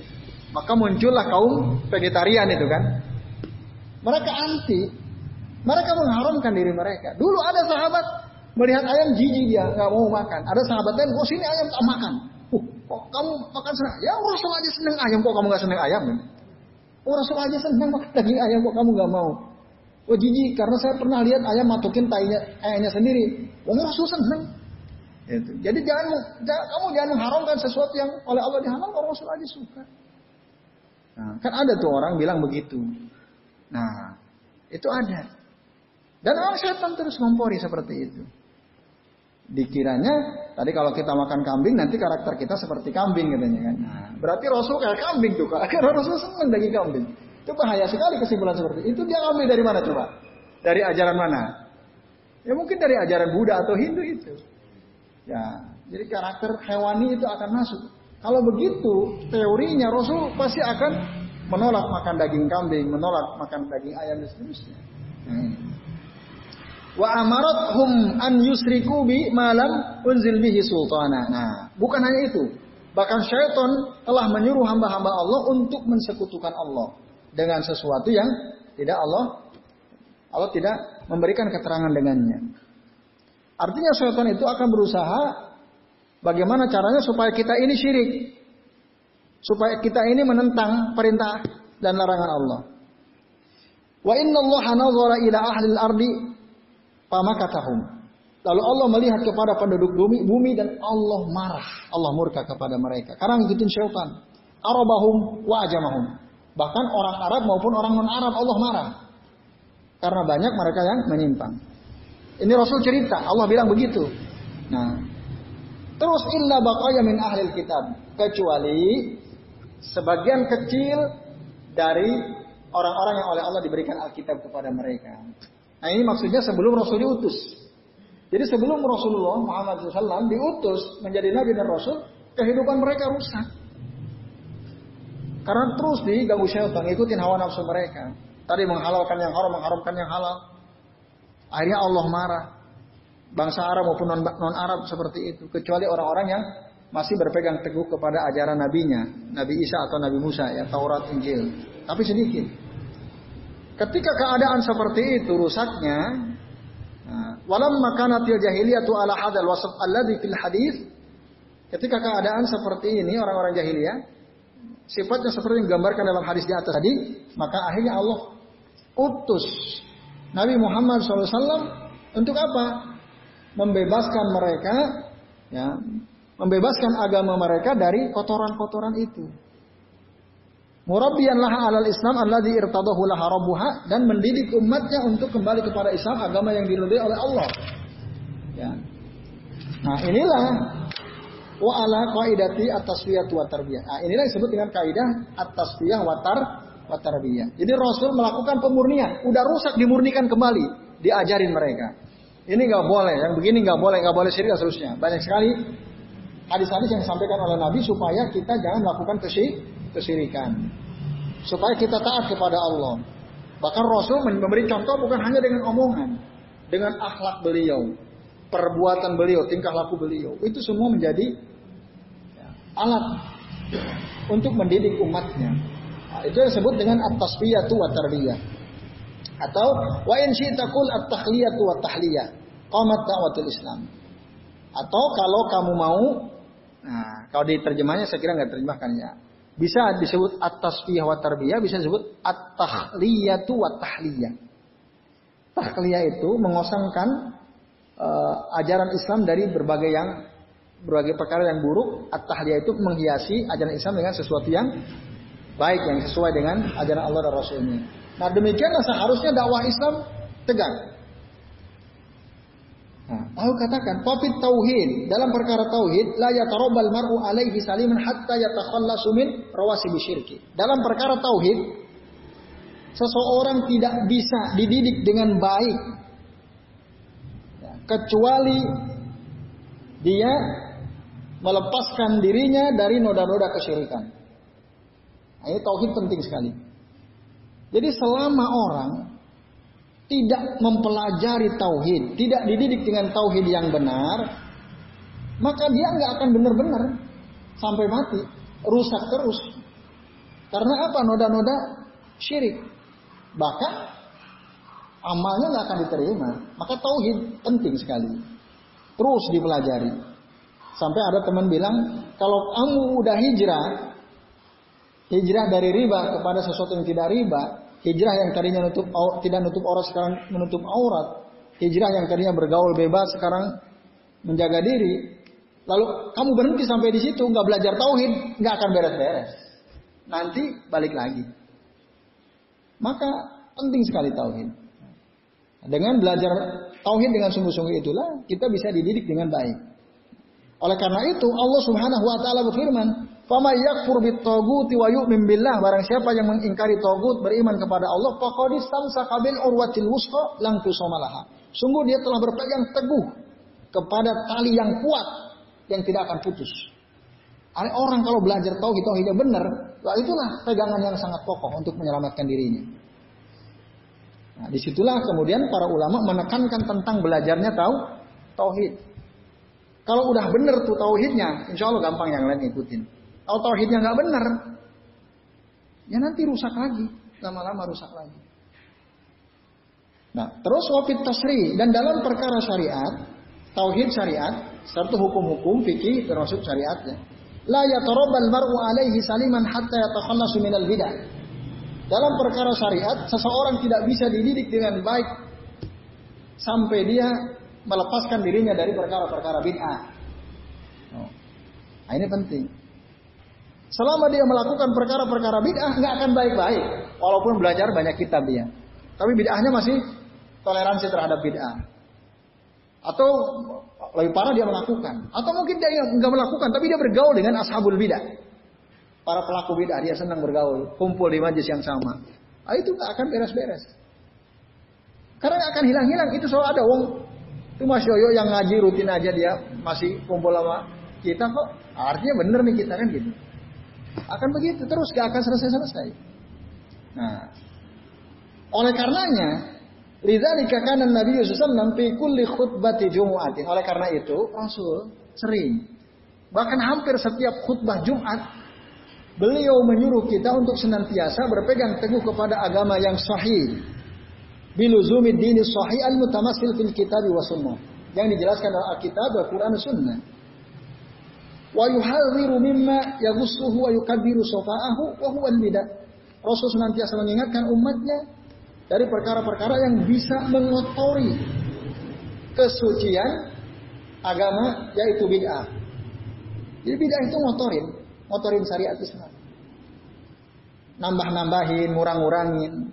Maka muncullah kaum vegetarian itu kan. Mereka anti. Mereka mengharamkan diri mereka. Dulu ada sahabat melihat ayam jijik dia nggak mau makan. Ada sahabat lain, oh sini ayam tak makan. Uh, kok kamu makan senang? Ya Rasul aja seneng ayam, kok kamu nggak seneng ayam? Oh Rasul aja seneng makan daging ayam, kok kamu nggak mau? Oh jijik, karena saya pernah lihat ayam matukin tainya, ayamnya sendiri. Oh Rasul seneng. Itu. Jadi jangan, jangan kamu jangan mengharamkan sesuatu yang oleh Allah diharamkan, orang Rasul aja suka. Nah, kan ada tuh orang bilang begitu. Nah, itu ada. Dan orang setan terus mempori seperti itu. Dikiranya tadi kalau kita makan kambing nanti karakter kita seperti kambing katanya kan. Nah, berarti Rasul kayak kambing tuh. (laughs) Karena Rasul senang daging kambing. Itu bahaya sekali kesimpulan seperti itu. Dia ambil dari mana coba? Dari ajaran mana? Ya mungkin dari ajaran Buddha atau Hindu itu. Ya, jadi karakter hewani itu akan masuk. Kalau begitu, teorinya Rasul pasti akan menolak makan daging kambing, menolak makan daging ayam dan seterusnya. Hmm. Wa hum an yusriku bi malam unzil bihi sultana. Nah, bukan hanya itu. Bahkan syaitan telah menyuruh hamba-hamba Allah untuk mensekutukan Allah dengan sesuatu yang tidak Allah Allah tidak memberikan keterangan dengannya. Artinya syaitan itu akan berusaha bagaimana caranya supaya kita ini syirik. Supaya kita ini menentang perintah dan larangan Allah. Wa inna Allah ila ahli al-ardi pamakatahum. Lalu Allah melihat kepada penduduk bumi, bumi dan Allah marah. Allah murka kepada mereka. Karena ngikutin syaitan. Arabahum wa ajamahum. Bahkan orang Arab maupun orang non-Arab Allah marah. Karena banyak mereka yang menyimpang. Ini Rasul cerita, Allah bilang begitu. Nah, terus illa baqaya min ahli kitab, kecuali sebagian kecil dari orang-orang yang oleh Allah diberikan Alkitab kepada mereka. Nah ini maksudnya sebelum Rasul diutus. Jadi sebelum Rasulullah Muhammad SAW diutus menjadi Nabi dan Rasul, kehidupan mereka rusak. Karena terus diganggu syaitan, ngikutin hawa nafsu mereka. Tadi menghalalkan yang haram, mengharamkan yang halal. Akhirnya Allah marah. Bangsa Arab maupun non-Arab seperti itu. Kecuali orang-orang yang masih berpegang teguh kepada ajaran nabinya. Nabi Isa atau Nabi Musa ya. Taurat, Injil. Tapi sedikit. Ketika keadaan seperti itu rusaknya. Nah, walam makanatil jahiliyatu ala hadal wasaf alladhi fil hadis. Ketika keadaan seperti ini orang-orang jahiliyah. Sifatnya seperti yang digambarkan dalam hadis di atas tadi. Maka akhirnya Allah utus Nabi Muhammad SAW untuk apa? Membebaskan mereka, ya, membebaskan agama mereka dari kotoran-kotoran itu. Murabbiyan laha alal Islam alladzi irtadahu laha dan mendidik umatnya untuk kembali kepada Islam agama yang diridhai oleh Allah. Ya. Nah, inilah wa ala qaidati at-tasfiyah wa tarbiyah. Nah, inilah disebut dengan kaidah at-tasfiyah wa watarbiyah. Jadi Rasul melakukan pemurnian, udah rusak dimurnikan kembali, diajarin mereka. Ini nggak boleh, yang begini nggak boleh, nggak boleh syirik seterusnya. Banyak sekali hadis-hadis yang disampaikan oleh Nabi supaya kita jangan melakukan kesyirikan, supaya kita taat kepada Allah. Bahkan Rasul memberi contoh bukan hanya dengan omongan, dengan akhlak beliau, perbuatan beliau, tingkah laku beliau. Itu semua menjadi alat untuk mendidik umatnya. Nah, itu yang disebut dengan at-tasfiyatu wa tarbiyah. Atau wa in syi'ta qul at-tahliyatu wa tahliyah. Qamat da'watul Islam. Atau kalau kamu mau nah kalau diterjemahnya saya kira nggak terjemahkan ya. Bisa disebut at-tasfiyah wa tarbiyah, bisa disebut at-tahliyatu wa tahliyah. Tahliyah itu mengosongkan uh, ajaran Islam dari berbagai yang berbagai perkara yang buruk. At-tahliyah itu menghiasi ajaran Islam dengan sesuatu yang baik yang sesuai dengan ajaran Allah dan Rasulnya. Nah demikianlah seharusnya dakwah Islam tegak. Nah, tahu katakan topik tauhid dalam perkara tauhid la yatarobbal mar'u alaihi saliman hatta yatakhallasu min rawasi syirki. Dalam perkara tauhid seseorang tidak bisa dididik dengan baik ya, kecuali dia melepaskan dirinya dari noda-noda kesyirikan. Nah, ini tauhid penting sekali. Jadi selama orang tidak mempelajari tauhid, tidak dididik dengan tauhid yang benar, maka dia nggak akan benar-benar sampai mati, rusak terus. Karena apa? Noda-noda syirik. Bahkan amalnya nggak akan diterima. Maka tauhid penting sekali. Terus dipelajari. Sampai ada teman bilang, kalau kamu udah hijrah, hijrah dari riba kepada sesuatu yang tidak riba, hijrah yang tadinya nutup tidak nutup aurat sekarang menutup aurat, hijrah yang tadinya bergaul bebas sekarang menjaga diri. Lalu kamu berhenti sampai di situ, nggak belajar tauhid, nggak akan beres-beres. Nanti balik lagi. Maka penting sekali tauhid. Dengan belajar tauhid dengan sungguh-sungguh itulah kita bisa dididik dengan baik. Oleh karena itu Allah Subhanahu wa taala berfirman, "Fama yakfur bit-taghuti wa yu'min billah." Barang siapa yang mengingkari tagut beriman kepada Allah, faqad istamsaka bil urwatil wusqa lang tusamalah. Sungguh dia telah berpegang teguh kepada tali yang kuat yang tidak akan putus. Orang kalau belajar tauhid tauhidnya benar, itulah pegangan yang sangat kokoh untuk menyelamatkan dirinya. Nah, di situlah kemudian para ulama menekankan tentang belajarnya tahu tauhid. Kalau udah benar tuh tauhidnya, insya Allah gampang yang lain ikutin. Kalau tauhidnya nggak benar, ya nanti rusak lagi, lama-lama rusak lagi. Nah, terus wafit tasri dan dalam perkara syariat, tauhid syariat, serta hukum-hukum fikih termasuk syariatnya. La yatarabbal mar'u alaihi saliman hatta yatakhallasu minal bidah. Dalam perkara syariat, seseorang tidak bisa dididik dengan baik sampai dia melepaskan dirinya dari perkara-perkara bid'ah. Oh. Nah, ini penting. Selama dia melakukan perkara-perkara bid'ah nggak akan baik-baik, walaupun belajar banyak kitab dia. Tapi bid'ahnya masih toleransi terhadap bid'ah. Atau lebih parah dia melakukan. Atau mungkin dia nggak melakukan, tapi dia bergaul dengan ashabul bid'ah. Para pelaku bid'ah dia senang bergaul, kumpul di majlis yang sama. Nah, itu nggak akan beres-beres. Karena akan hilang-hilang itu selalu ada wong itu Mas Yoyo yang ngaji rutin aja dia masih kumpul sama kita kok. Artinya bener nih kita kan gitu. Akan begitu terus gak akan selesai-selesai. Nah, oleh karenanya Lidzalika kana Nabi sallallahu fi kulli khutbati Jumu'atin. Oleh karena itu, Rasul sering bahkan hampir setiap khutbah Jumat beliau menyuruh kita untuk senantiasa berpegang teguh kepada agama yang sahih biluzumi dini sahih al mutamasil fil kitab wa sunnah yang dijelaskan dalam Alkitab, Al-Quran, Sunnah. Wa yuhadhiru mimma yaghussuhu wa yukabbiru sofa'ahu wa huwa bidah. Rasul senantiasa mengingatkan umatnya dari perkara-perkara yang bisa mengotori kesucian agama yaitu bid'ah. Jadi bid'ah itu ngotorin, ngotorin syariat Islam. Nambah-nambahin, ngurang-ngurangin,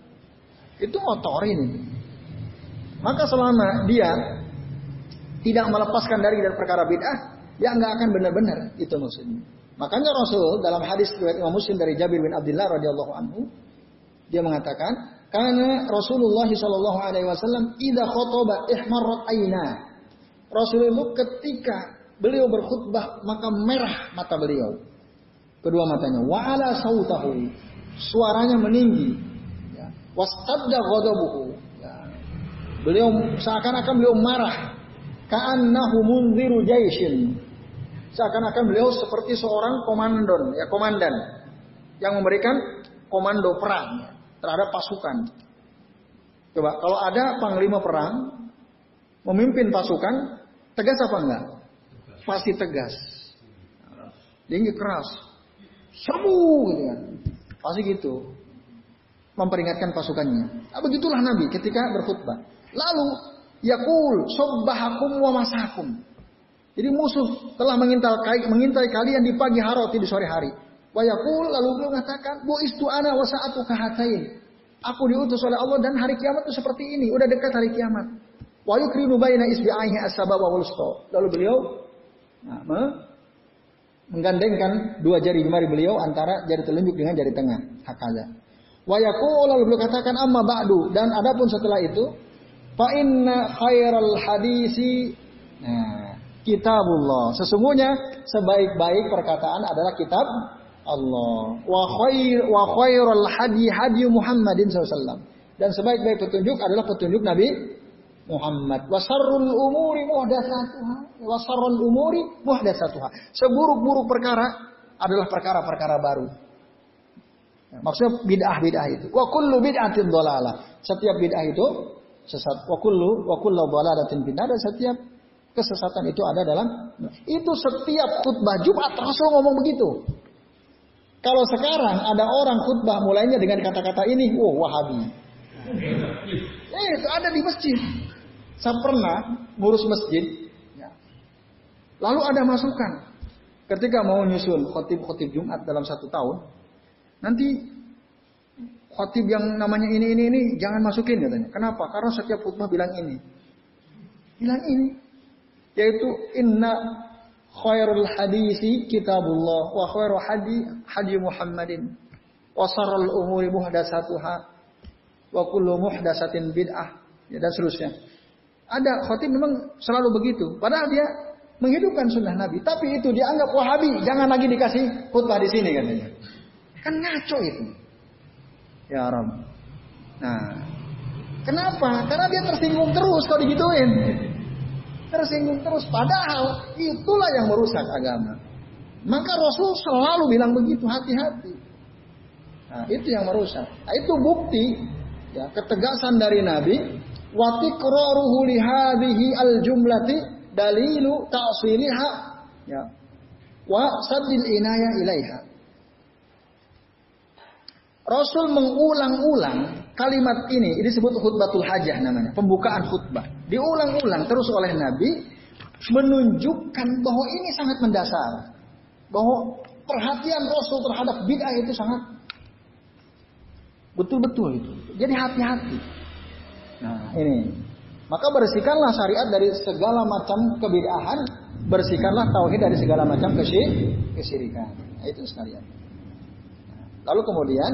itu ngotorin. Maka selama dia tidak melepaskan dari dari perkara bid'ah, ya nggak akan benar-benar itu maksudnya. Makanya Rasul dalam hadis riwayat Imam Muslim dari Jabir bin Abdullah radhiyallahu anhu dia mengatakan karena Rasulullah Shallallahu Alaihi Wasallam ida khotoba ihmarat aina. Rasul itu ketika beliau berkhutbah maka merah mata beliau. Kedua matanya. Wa ala sautahu. Suaranya meninggi. Wastadda ghadabuhu. Ya. Beliau seakan-akan beliau marah. Ka'annahu munziru jaishin. Seakan-akan beliau seperti seorang komandon, ya komandan yang memberikan komando perang terhadap pasukan. Coba kalau ada panglima perang memimpin pasukan, tegas apa enggak? Pasti tegas. Tinggi keras. Serbu gitu kan. Pasti gitu memperingatkan pasukannya. Nah, begitulah Nabi ketika berkhutbah. Lalu yakul sobbahakum wa masakum. Jadi musuh telah mengintai, mengintai kalian di pagi hari di sore hari. Wa yakul lalu beliau mengatakan, "Bu istu ana wa sa'atu kahatain." Aku diutus oleh Allah dan hari kiamat itu seperti ini, udah dekat hari kiamat. Wa yukrinu baina isbi'aihi as-sababa wal Lalu beliau nah, menggandengkan dua jari jemari beliau antara jari telunjuk dengan jari tengah. Hakaza. Wa yaqul lalu beliau katakan amma ba'du dan adapun setelah itu fa inna khairal hadisi nah, kitabullah. Sesungguhnya sebaik-baik perkataan adalah kitab Allah. Wa khair wa khairal hadi hadi Muhammadin SAW. Dan sebaik-baik petunjuk adalah petunjuk Nabi Muhammad. Wasarul umuri muhdasatuha. Wasarul umuri muhdasatuha. Seburuk-buruk perkara adalah perkara-perkara baru. Maksudnya bid'ah-bid'ah itu. Wa kullu bid'atin dhalalah. Setiap bid'ah itu sesat. Wa kullu wa kullu dhalalatin bid'ah dan setiap kesesatan itu ada dalam itu setiap khutbah Jumat Rasul ngomong begitu. Kalau sekarang ada orang khutbah mulainya dengan kata-kata ini, wow Wahabi. (laughs) Eh, itu ada di masjid. Saya pernah ngurus masjid. Ya. Lalu ada masukan. Ketika mau nyusun khotib-khotib Jumat dalam satu tahun, nanti khotib yang namanya ini ini ini jangan masukin katanya. Kenapa? Karena setiap khutbah bilang ini. Bilang ini. Yaitu inna khairul hadisi kitabullah wa khairul hadi hadi Muhammadin wa sarral umuri muhdatsatuha wa kullu muhdatsatin bid'ah ya, dan seterusnya. Ada khatib memang selalu begitu. Padahal dia menghidupkan sunnah Nabi. Tapi itu dianggap wahabi. Jangan lagi dikasih khutbah di sini katanya. Kan ngaco itu. Ya Rabb. Nah, kenapa? Karena dia tersinggung terus kalau digituin tersinggung terus. Padahal itulah yang merusak agama. Maka Rasul selalu bilang begitu, hati-hati. Nah, itu yang merusak. Nah, itu bukti ya, ketegasan dari Nabi. Watikraruhu lihadihi al jumlati dalilu ta'siliha ya. Wa sadil inaya ilaiha. Rasul mengulang-ulang kalimat ini, ini disebut khutbatul hajah namanya, pembukaan khutbah. Diulang-ulang terus oleh Nabi menunjukkan bahwa ini sangat mendasar. Bahwa perhatian Rasul terhadap bid'ah itu sangat betul-betul itu. Jadi hati-hati. Nah, ini. Maka bersihkanlah syariat dari segala macam kebid'ahan, bersihkanlah tauhid dari segala macam kesyirikan. Nah, itu sekalian. Lalu kemudian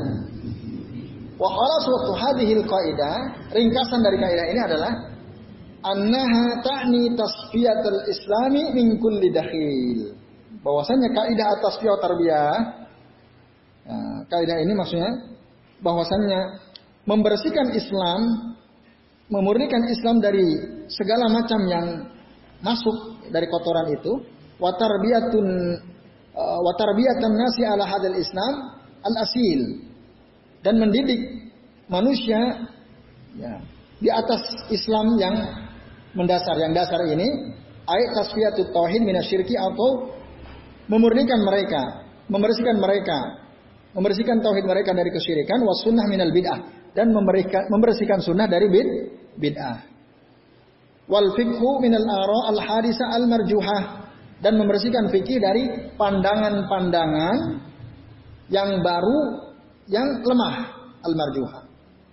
wa suatu hadhil qaidah, ringkasan dari kaidah ini adalah annaha ta'ni tasfiyatul islami min kulli dakhil. Bahwasanya kaidah atas tarbiyah nah, kaidah ini maksudnya bahwasanya membersihkan Islam memurnikan Islam dari segala macam yang masuk dari kotoran itu wa tarbiyatun uh, wa tarbiyatan nasi ala hadal Islam al-asil dan mendidik manusia ya, di atas Islam yang mendasar yang dasar ini ayat tasfiyatut tauhid minasyirki atau memurnikan mereka, membersihkan mereka, membersihkan tauhid mereka dari kesyirikan was sunnah minal bid'ah dan membersihkan, membersihkan sunnah dari bid, bid'ah. Wal fikhu minal ara al hadisa al marjuhah dan membersihkan fikih dari pandangan-pandangan yang baru yang lemah al-marjuha.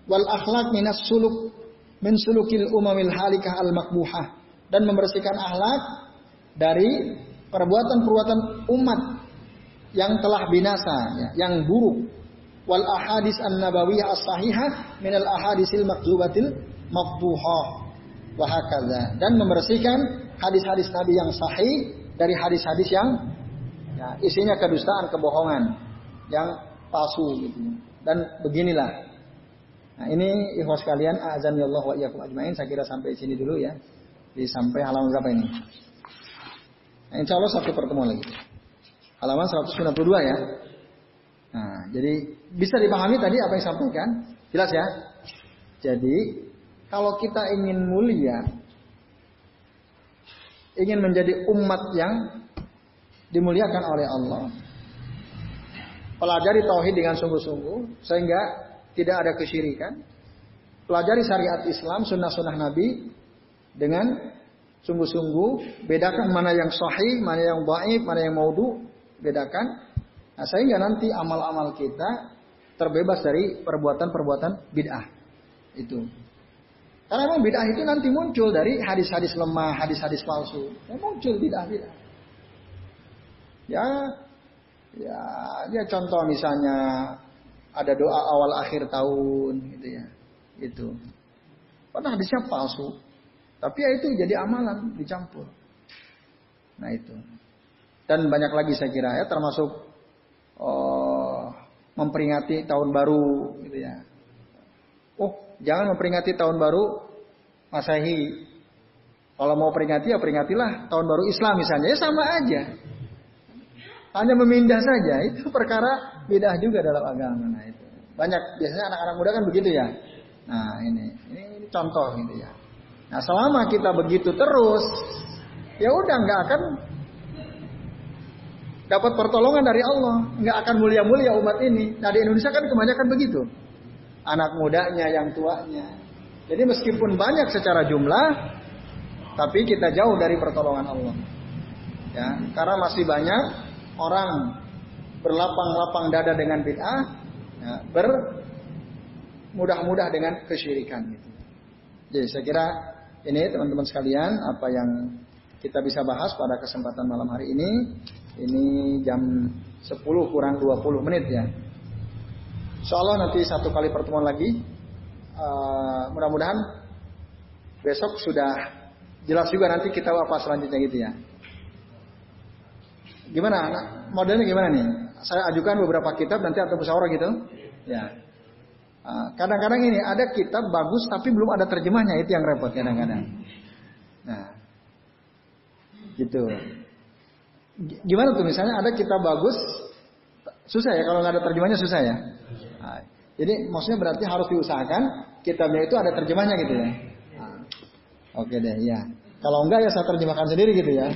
Wal akhlak minas suluk min sulukil umamil halikah al makbuhah dan membersihkan akhlak dari perbuatan-perbuatan umat yang telah binasa, ya, yang buruk. Wal ahadis an nabawiyah as sahihah min al ahadisil makzubatil makbuhah wahakaza dan membersihkan hadis-hadis Nabi yang sahih dari hadis-hadis yang ya, isinya kedustaan, kebohongan yang palsu gitu. Dan beginilah. Nah, ini ikhwas kalian azan ya Allah wa iyyakum ajmain. Saya kira sampai sini dulu ya. Di sampai halaman berapa ini? Nah, insya Allah satu pertemuan lagi. Halaman 192 ya. Nah, jadi bisa dipahami tadi apa yang sampaikan? Jelas ya? Jadi, kalau kita ingin mulia, ingin menjadi umat yang dimuliakan oleh Allah, Pelajari tauhid dengan sungguh-sungguh sehingga tidak ada kesyirikan. Pelajari syariat Islam, sunnah-sunnah Nabi dengan sungguh-sungguh. Bedakan mana yang sahih, mana yang baik, mana yang maudu. Bedakan. Nah, sehingga nanti amal-amal kita terbebas dari perbuatan-perbuatan bid'ah. Itu. Karena memang bid'ah itu nanti muncul dari hadis-hadis lemah, hadis-hadis palsu. Ya, muncul bid'ah-bid'ah. Ya, Ya, ya contoh misalnya ada doa awal akhir tahun gitu ya. Itu. Padahal hadisnya palsu. Tapi ya itu jadi amalan dicampur. Nah itu. Dan banyak lagi saya kira ya termasuk oh, memperingati tahun baru gitu ya. Oh, jangan memperingati tahun baru Masehi. Kalau mau peringati ya peringatilah tahun baru Islam misalnya. Ya sama aja. Hanya memindah saja. Itu perkara beda juga dalam agama. Nah itu. Banyak biasanya anak-anak muda kan begitu ya. Nah ini, ini, ini contoh gitu ya. Nah selama kita begitu terus, ya udah nggak akan dapat pertolongan dari Allah, nggak akan mulia-mulia umat ini. Nah di Indonesia kan kebanyakan begitu, anak mudanya, yang tuanya. Jadi meskipun banyak secara jumlah, tapi kita jauh dari pertolongan Allah. Ya, karena masih banyak orang berlapang-lapang dada dengan bid'ah, ya, bermudah-mudah dengan kesyirikan. Gitu. Jadi saya kira ini teman-teman sekalian apa yang kita bisa bahas pada kesempatan malam hari ini. Ini jam 10 kurang 20 menit ya. Allah nanti satu kali pertemuan lagi. Uh, mudah-mudahan besok sudah jelas juga nanti kita apa selanjutnya gitu ya. Gimana? Modelnya gimana nih? Saya ajukan beberapa kitab nanti atau musyawarah gitu. Ya. Ah, kadang-kadang ini ada kitab bagus tapi belum ada terjemahnya itu yang repot kadang-kadang. Nah, gitu. Gimana tuh misalnya ada kitab bagus susah ya kalau nggak ada terjemahnya susah ya. Nah, jadi maksudnya berarti harus diusahakan kitabnya itu ada terjemahnya gitu ya. Nah, oke deh ya. Kalau enggak ya saya terjemahkan sendiri gitu ya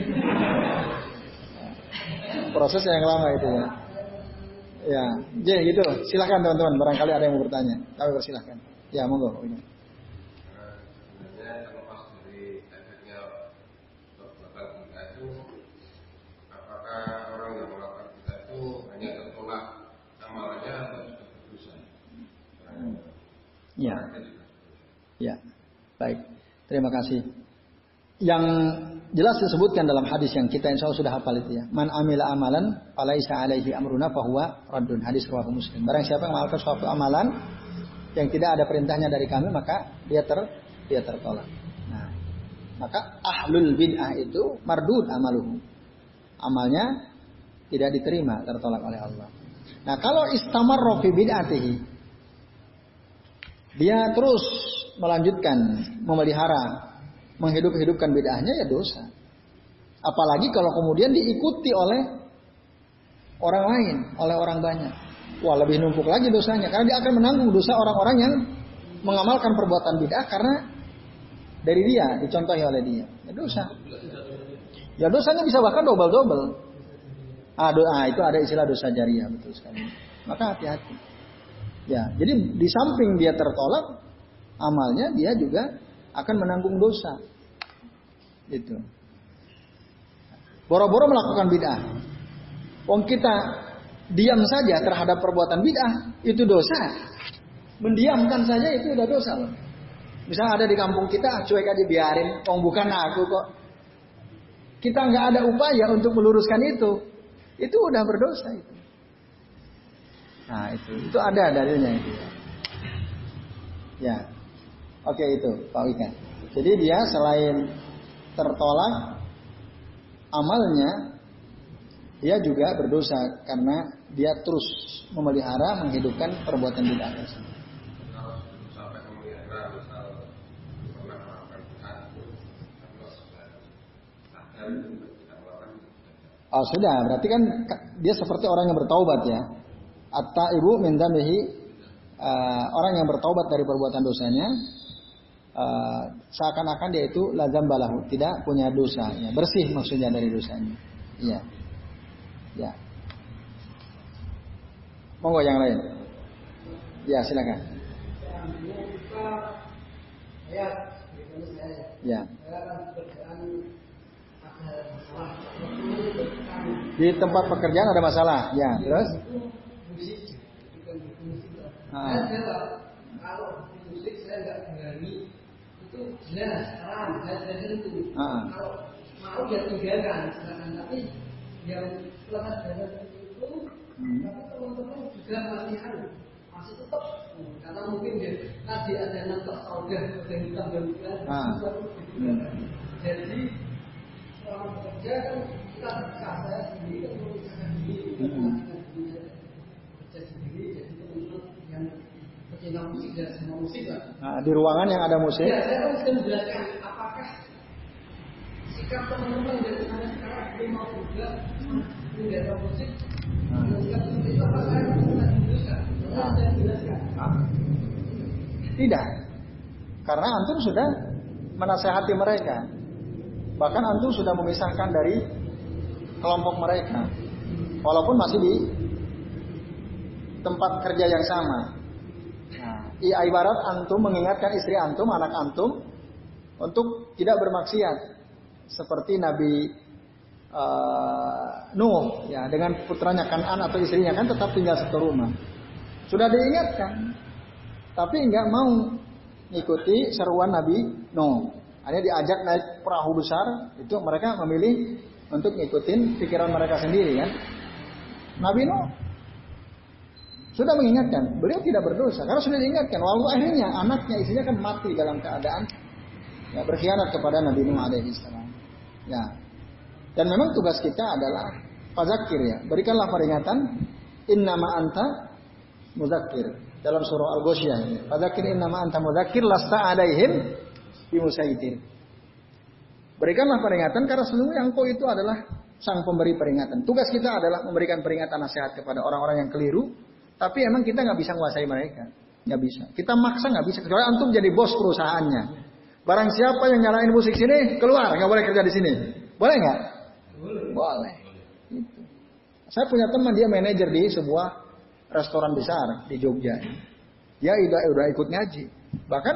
proses yang lama itu ya. Ya, jadi gitu. Silahkan teman-teman, barangkali ada yang mau bertanya. Kami persilahkan. Ya, monggo. Ini. Ya. Ya. Baik. Terima kasih. Yang jelas disebutkan dalam hadis yang kita insya Allah sudah hafal itu ya. Man amila amalan falaisa alaihi amruna fahuwa raddun. Hadis riwayat Muslim. Barang siapa yang mengamalkan suatu amalan yang tidak ada perintahnya dari kami maka dia ter dia tertolak. Nah, maka ahlul bid'ah itu mardud amaluhu. Amalnya tidak diterima, tertolak oleh Allah. Nah, kalau istamar fi bid'atihi dia terus melanjutkan memelihara menghidup-hidupkan bid'ahnya ya dosa. Apalagi kalau kemudian diikuti oleh orang lain, oleh orang banyak. Wah lebih numpuk lagi dosanya karena dia akan menanggung dosa orang-orang yang mengamalkan perbuatan bid'ah karena dari dia dicontohi oleh dia. Ya dosa. Ya dosanya bisa bahkan double-double. Ah, doa itu ada istilah dosa jariah betul sekali. Maka hati-hati. Ya, jadi di samping dia tertolak amalnya dia juga akan menanggung dosa. Itu. Boro-boro melakukan bid'ah. Wong kita diam saja terhadap perbuatan bid'ah itu dosa. Mendiamkan saja itu udah dosa loh. Misalnya ada di kampung kita cuek aja biarin, wong bukan aku kok. Kita nggak ada upaya untuk meluruskan itu. Itu udah berdosa itu. Nah itu, itu ada dalilnya itu. Ya. Oke itu Pak Wika. Jadi dia selain tertolak amalnya, dia juga berdosa karena dia terus memelihara menghidupkan perbuatan bid'ah tersebut. Oh sudah, berarti kan dia seperti orang yang bertaubat ya. Atta ibu minta uh, orang yang bertaubat dari perbuatan dosanya uh, seakan-akan dia itu lazam balahu, tidak punya dosa, ya, bersih maksudnya dari dosanya. Iya. Ya. Monggo yang lain. Ya, silakan. Ya. Di tempat pekerjaan ada masalah, ya. Terus? Ah. Kalau musik saya nggak berani itu jelas jelas dari itu ah. kalau mau ya tinggalkan silakan tapi yang setelah dari itu hmm. tapi teman-teman juga latihan masih tetap karena mungkin dia tadi ada nafas saudah ada hitam dan bukan ah. jadi orang bekerja kan kita terpisah saya sendiri kan memisahkan diri hmm. kerja sendiri jadi teman-teman yang dan semua musik lah nah, di ruangan yang ada musik ya saya harus menjelaskan apakah sikap teman-teman dari sana sekarang dia mau juga tidak ada musik tidak. Karena antum sudah menasehati mereka. Bahkan antum sudah memisahkan dari kelompok mereka. Walaupun masih di tempat kerja yang sama. Nah, ibarat antum mengingatkan istri antum, anak antum untuk tidak bermaksiat. Seperti Nabi uh, Nuh ya dengan putranya Kanan atau istrinya kan tetap tinggal satu rumah. Sudah diingatkan, tapi nggak mau ikuti seruan Nabi Nuh. Hanya diajak naik perahu besar, itu mereka memilih untuk ngikutin pikiran mereka sendiri kan. Nabi Nuh sudah mengingatkan, beliau tidak berdosa karena sudah diingatkan. Walau akhirnya anaknya istrinya kan mati dalam keadaan ya, berkhianat kepada Nabi Nuh alaihissalam. Ya, dan memang tugas kita adalah fazakir ya. Berikanlah peringatan innama anta muzakir dalam surah Al-Ghasyiyah ini. Fazakir innama anta muzakir lasta alaihim bimusaitir. Berikanlah peringatan karena sesungguhnya engkau itu adalah sang pemberi peringatan. Tugas kita adalah memberikan peringatan nasihat kepada orang-orang yang keliru, tapi emang kita nggak bisa menguasai mereka. Nggak bisa. Kita maksa nggak bisa. Kecuali antum jadi bos perusahaannya. Barang siapa yang nyalain musik sini, keluar, nggak boleh kerja di sini. Boleh nggak? Boleh. Itu. Saya punya teman dia manajer di sebuah restoran besar di Jogja. Dia udah udah ikut ngaji. Bahkan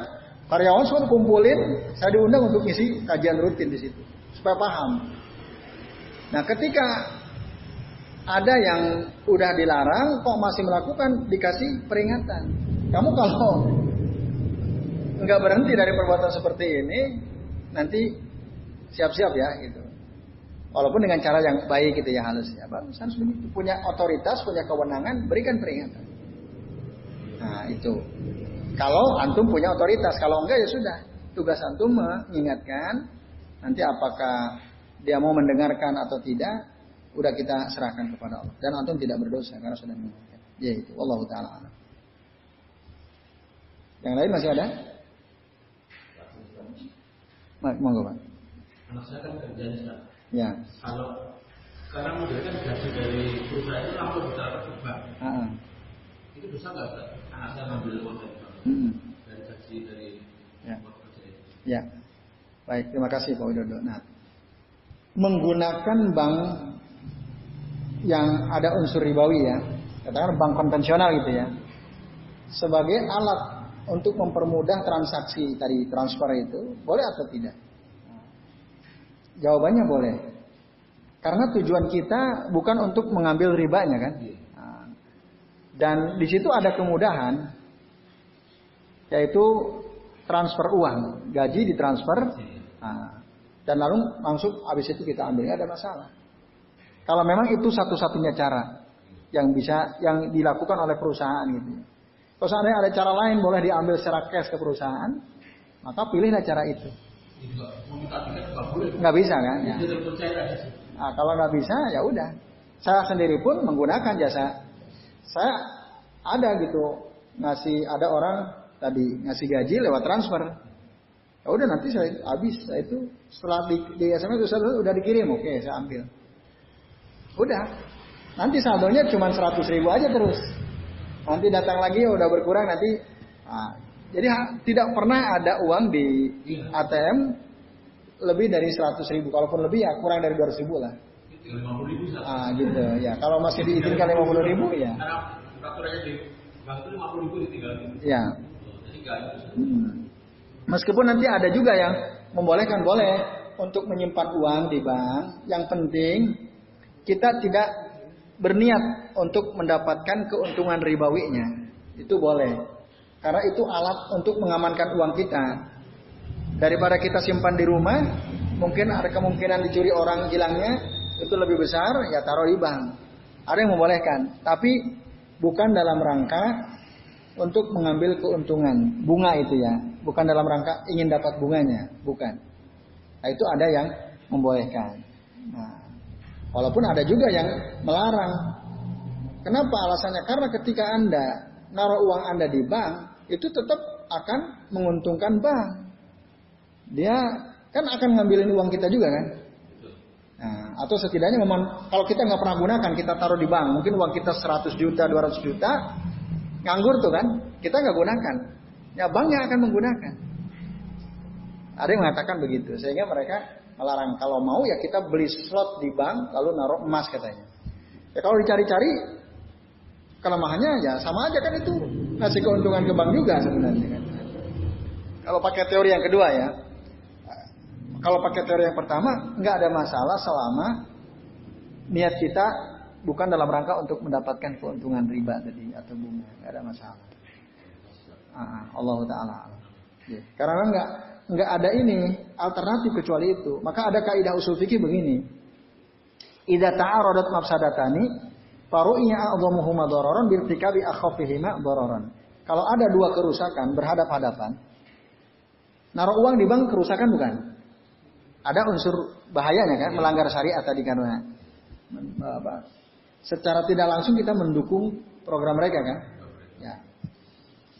karyawan semua kumpulin, saya diundang untuk ngisi kajian rutin di situ supaya paham. Nah, ketika ada yang udah dilarang kok masih melakukan dikasih peringatan. Kamu kalau nggak berhenti dari perbuatan seperti ini, nanti siap-siap ya gitu. Walaupun dengan cara yang baik gitu ya halus ya. Bagus harus begitu. Punya otoritas, punya kewenangan, berikan peringatan. Nah itu. Kalau antum punya otoritas, kalau enggak ya sudah. Tugas antum mengingatkan. Nanti apakah dia mau mendengarkan atau tidak, udah kita serahkan kepada Allah. Dan antum tidak berdosa karena sudah mengingatkan. Ya itu. Allah taala. Yang lain masih ada? Monggo Pak. Anak saya kan Ya. Kalau sekarang model kan gaji dari perusahaan itu langsung bisa ke bank. Itu bisa nggak anak saya ngambil uang dari bank? Hmm. Dari gaji dari ya. Ya. Baik, terima kasih Pak Widodo. Nah, menggunakan bank yang ada unsur ribawi ya, katakan bank konvensional gitu ya, sebagai alat untuk mempermudah transaksi tadi transfer itu, boleh atau tidak? Jawabannya boleh. Karena tujuan kita bukan untuk mengambil ribanya kan. Nah, dan di situ ada kemudahan yaitu transfer uang, gaji ditransfer, nah, dan lalu langsung habis itu kita ambil, ada masalah. Kalau memang itu satu-satunya cara yang bisa yang dilakukan oleh perusahaan gitu. Kalau seandainya ada cara lain boleh diambil secara cash ke perusahaan, maka pilihlah cara itu. Nggak bisa kan? Ya. Nah, kalau nggak bisa ya udah. Saya sendiri pun menggunakan jasa. Saya ada gitu ngasih ada orang tadi ngasih gaji lewat transfer. Ya udah nanti saya habis saya itu setelah di, di SMS itu saya udah dikirim oke saya ambil. Udah. Nanti saldonya cuma 100 ribu aja terus. Nanti datang lagi ya udah berkurang nanti nah, jadi tidak pernah ada uang di iya. ATM lebih dari 100 ribu. Kalaupun lebih ya kurang dari 200 ribu lah. Ah gitu ya. Kalau masih diizinkan 50 ribu ya. Ya. Hmm. Meskipun nanti ada juga yang membolehkan boleh untuk menyimpan uang di bank. Yang penting kita tidak berniat untuk mendapatkan keuntungan ribawinya. Itu boleh. Karena itu alat untuk mengamankan uang kita. Daripada kita simpan di rumah, mungkin ada kemungkinan dicuri orang hilangnya, itu lebih besar, ya taruh di bank. Ada yang membolehkan. Tapi bukan dalam rangka untuk mengambil keuntungan bunga itu ya, bukan dalam rangka ingin dapat bunganya, bukan. Nah, itu ada yang membolehkan. Nah, walaupun ada juga yang melarang. Kenapa alasannya? Karena ketika Anda naruh uang Anda di bank, itu tetap akan menguntungkan bank. Dia kan akan ngambilin uang kita juga kan? Nah, atau setidaknya memang kalau kita nggak pernah gunakan, kita taruh di bank, mungkin uang kita 100 juta, 200 juta, nganggur tuh kan, kita nggak gunakan. Ya banknya akan menggunakan. Ada yang mengatakan begitu, sehingga mereka melarang kalau mau ya kita beli slot di bank lalu naruh emas katanya. Ya kalau dicari-cari kelemahannya ya sama aja kan itu ngasih keuntungan ke bank juga sebenarnya kan. Kalau pakai teori yang kedua ya, kalau pakai teori yang pertama nggak ada masalah selama niat kita bukan dalam rangka untuk mendapatkan keuntungan riba tadi atau bunga nggak ada masalah. Ah, Allah Taala. Ya. Karena nggak nggak ada ini alternatif kecuali itu. Maka ada kaidah usul fikih begini. Idza ta'aradat mafsadatani faru'iyya a'dhamuhuma dararan birtikabi akhafihima dararan. Kalau ada dua kerusakan berhadap-hadapan, naruh uang di bank kerusakan bukan? Ada unsur bahayanya kan, melanggar syariat tadi karena apa? Secara tidak langsung kita mendukung program mereka kan? Ya.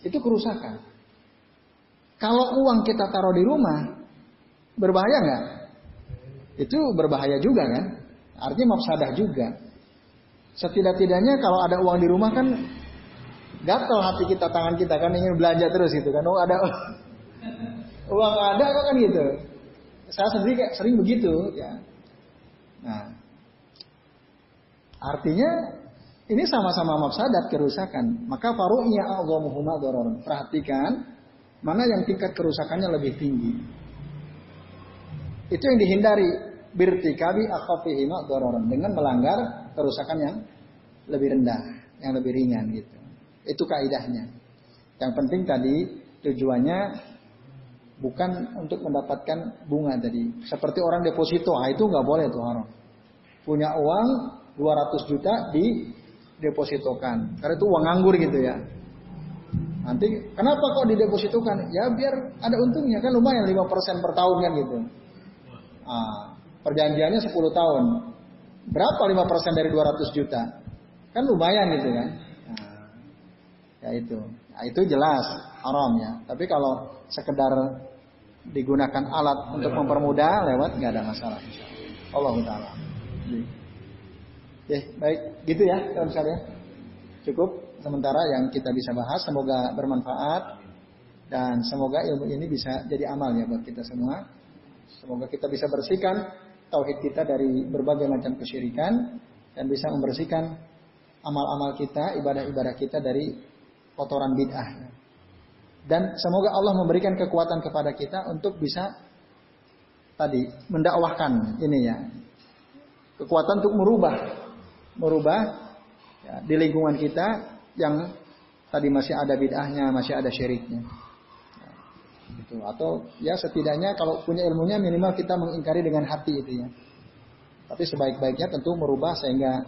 Itu kerusakan. Kalau uang kita taruh di rumah, berbahaya nggak? Itu berbahaya juga kan? Artinya mafsadah juga. Setidak-tidaknya kalau ada uang di rumah kan gatal hati kita, tangan kita kan ingin belanja terus gitu kan. Oh ada (laughs) uang ada kok kan gitu. Saya sendiri kayak sering begitu ya. Nah, artinya ini sama-sama mafsadat kerusakan. Maka faru'nya azamuhuma dararan. Perhatikan mana yang tingkat kerusakannya lebih tinggi. Itu yang dihindari birtikabi akhafihima dararan dengan melanggar kerusakan yang lebih rendah, yang lebih ringan gitu. Itu kaidahnya. Yang penting tadi tujuannya bukan untuk mendapatkan bunga tadi. Seperti orang deposito, ah itu nggak boleh tuh haram. Punya uang 200 juta di depositokan. Karena itu uang nganggur gitu ya. Nanti kenapa kok didepositokan? Ya biar ada untungnya kan lumayan 5% per tahun kan gitu. Ah, perjanjiannya 10 tahun. Berapa 5% dari 200 juta? Kan lumayan gitu kan. Nah, ya itu. Nah, itu jelas haram ya. Tapi kalau sekedar digunakan alat untuk mempermudah lewat nggak ada masalah. Allah taala. Ya, baik, gitu ya kalau misalnya. Cukup sementara yang kita bisa bahas. Semoga bermanfaat dan semoga ilmu ini bisa jadi amal ya buat kita semua. Semoga kita bisa bersihkan tauhid kita dari berbagai macam kesyirikan dan bisa membersihkan amal-amal kita, ibadah-ibadah kita dari kotoran bid'ah. Dan semoga Allah memberikan kekuatan kepada kita untuk bisa tadi mendakwahkan ini ya. Kekuatan untuk merubah merubah ya, di lingkungan kita yang tadi masih ada bid'ahnya, masih ada syiriknya gitu. Atau ya setidaknya kalau punya ilmunya minimal kita mengingkari dengan hati itu ya. Tapi sebaik-baiknya tentu merubah sehingga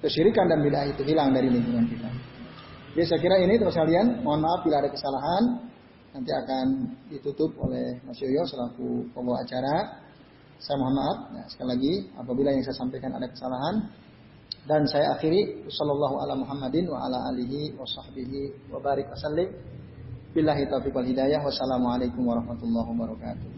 kesyirikan dan bid'ah itu hilang dari lingkungan kita. Jadi saya kira ini terus kalian, mohon maaf bila ada kesalahan, nanti akan ditutup oleh Mas Yoyo selaku pembawa acara. Saya mohon maaf, ya, sekali lagi apabila yang saya sampaikan ada kesalahan, dan saya akhiri sallallahu ala Muhammadin wa ala alihi wa sahbihi wa barik wasallim. Billahi taufiq wal hidayah. Wassalamualaikum warahmatullahi wabarakatuh.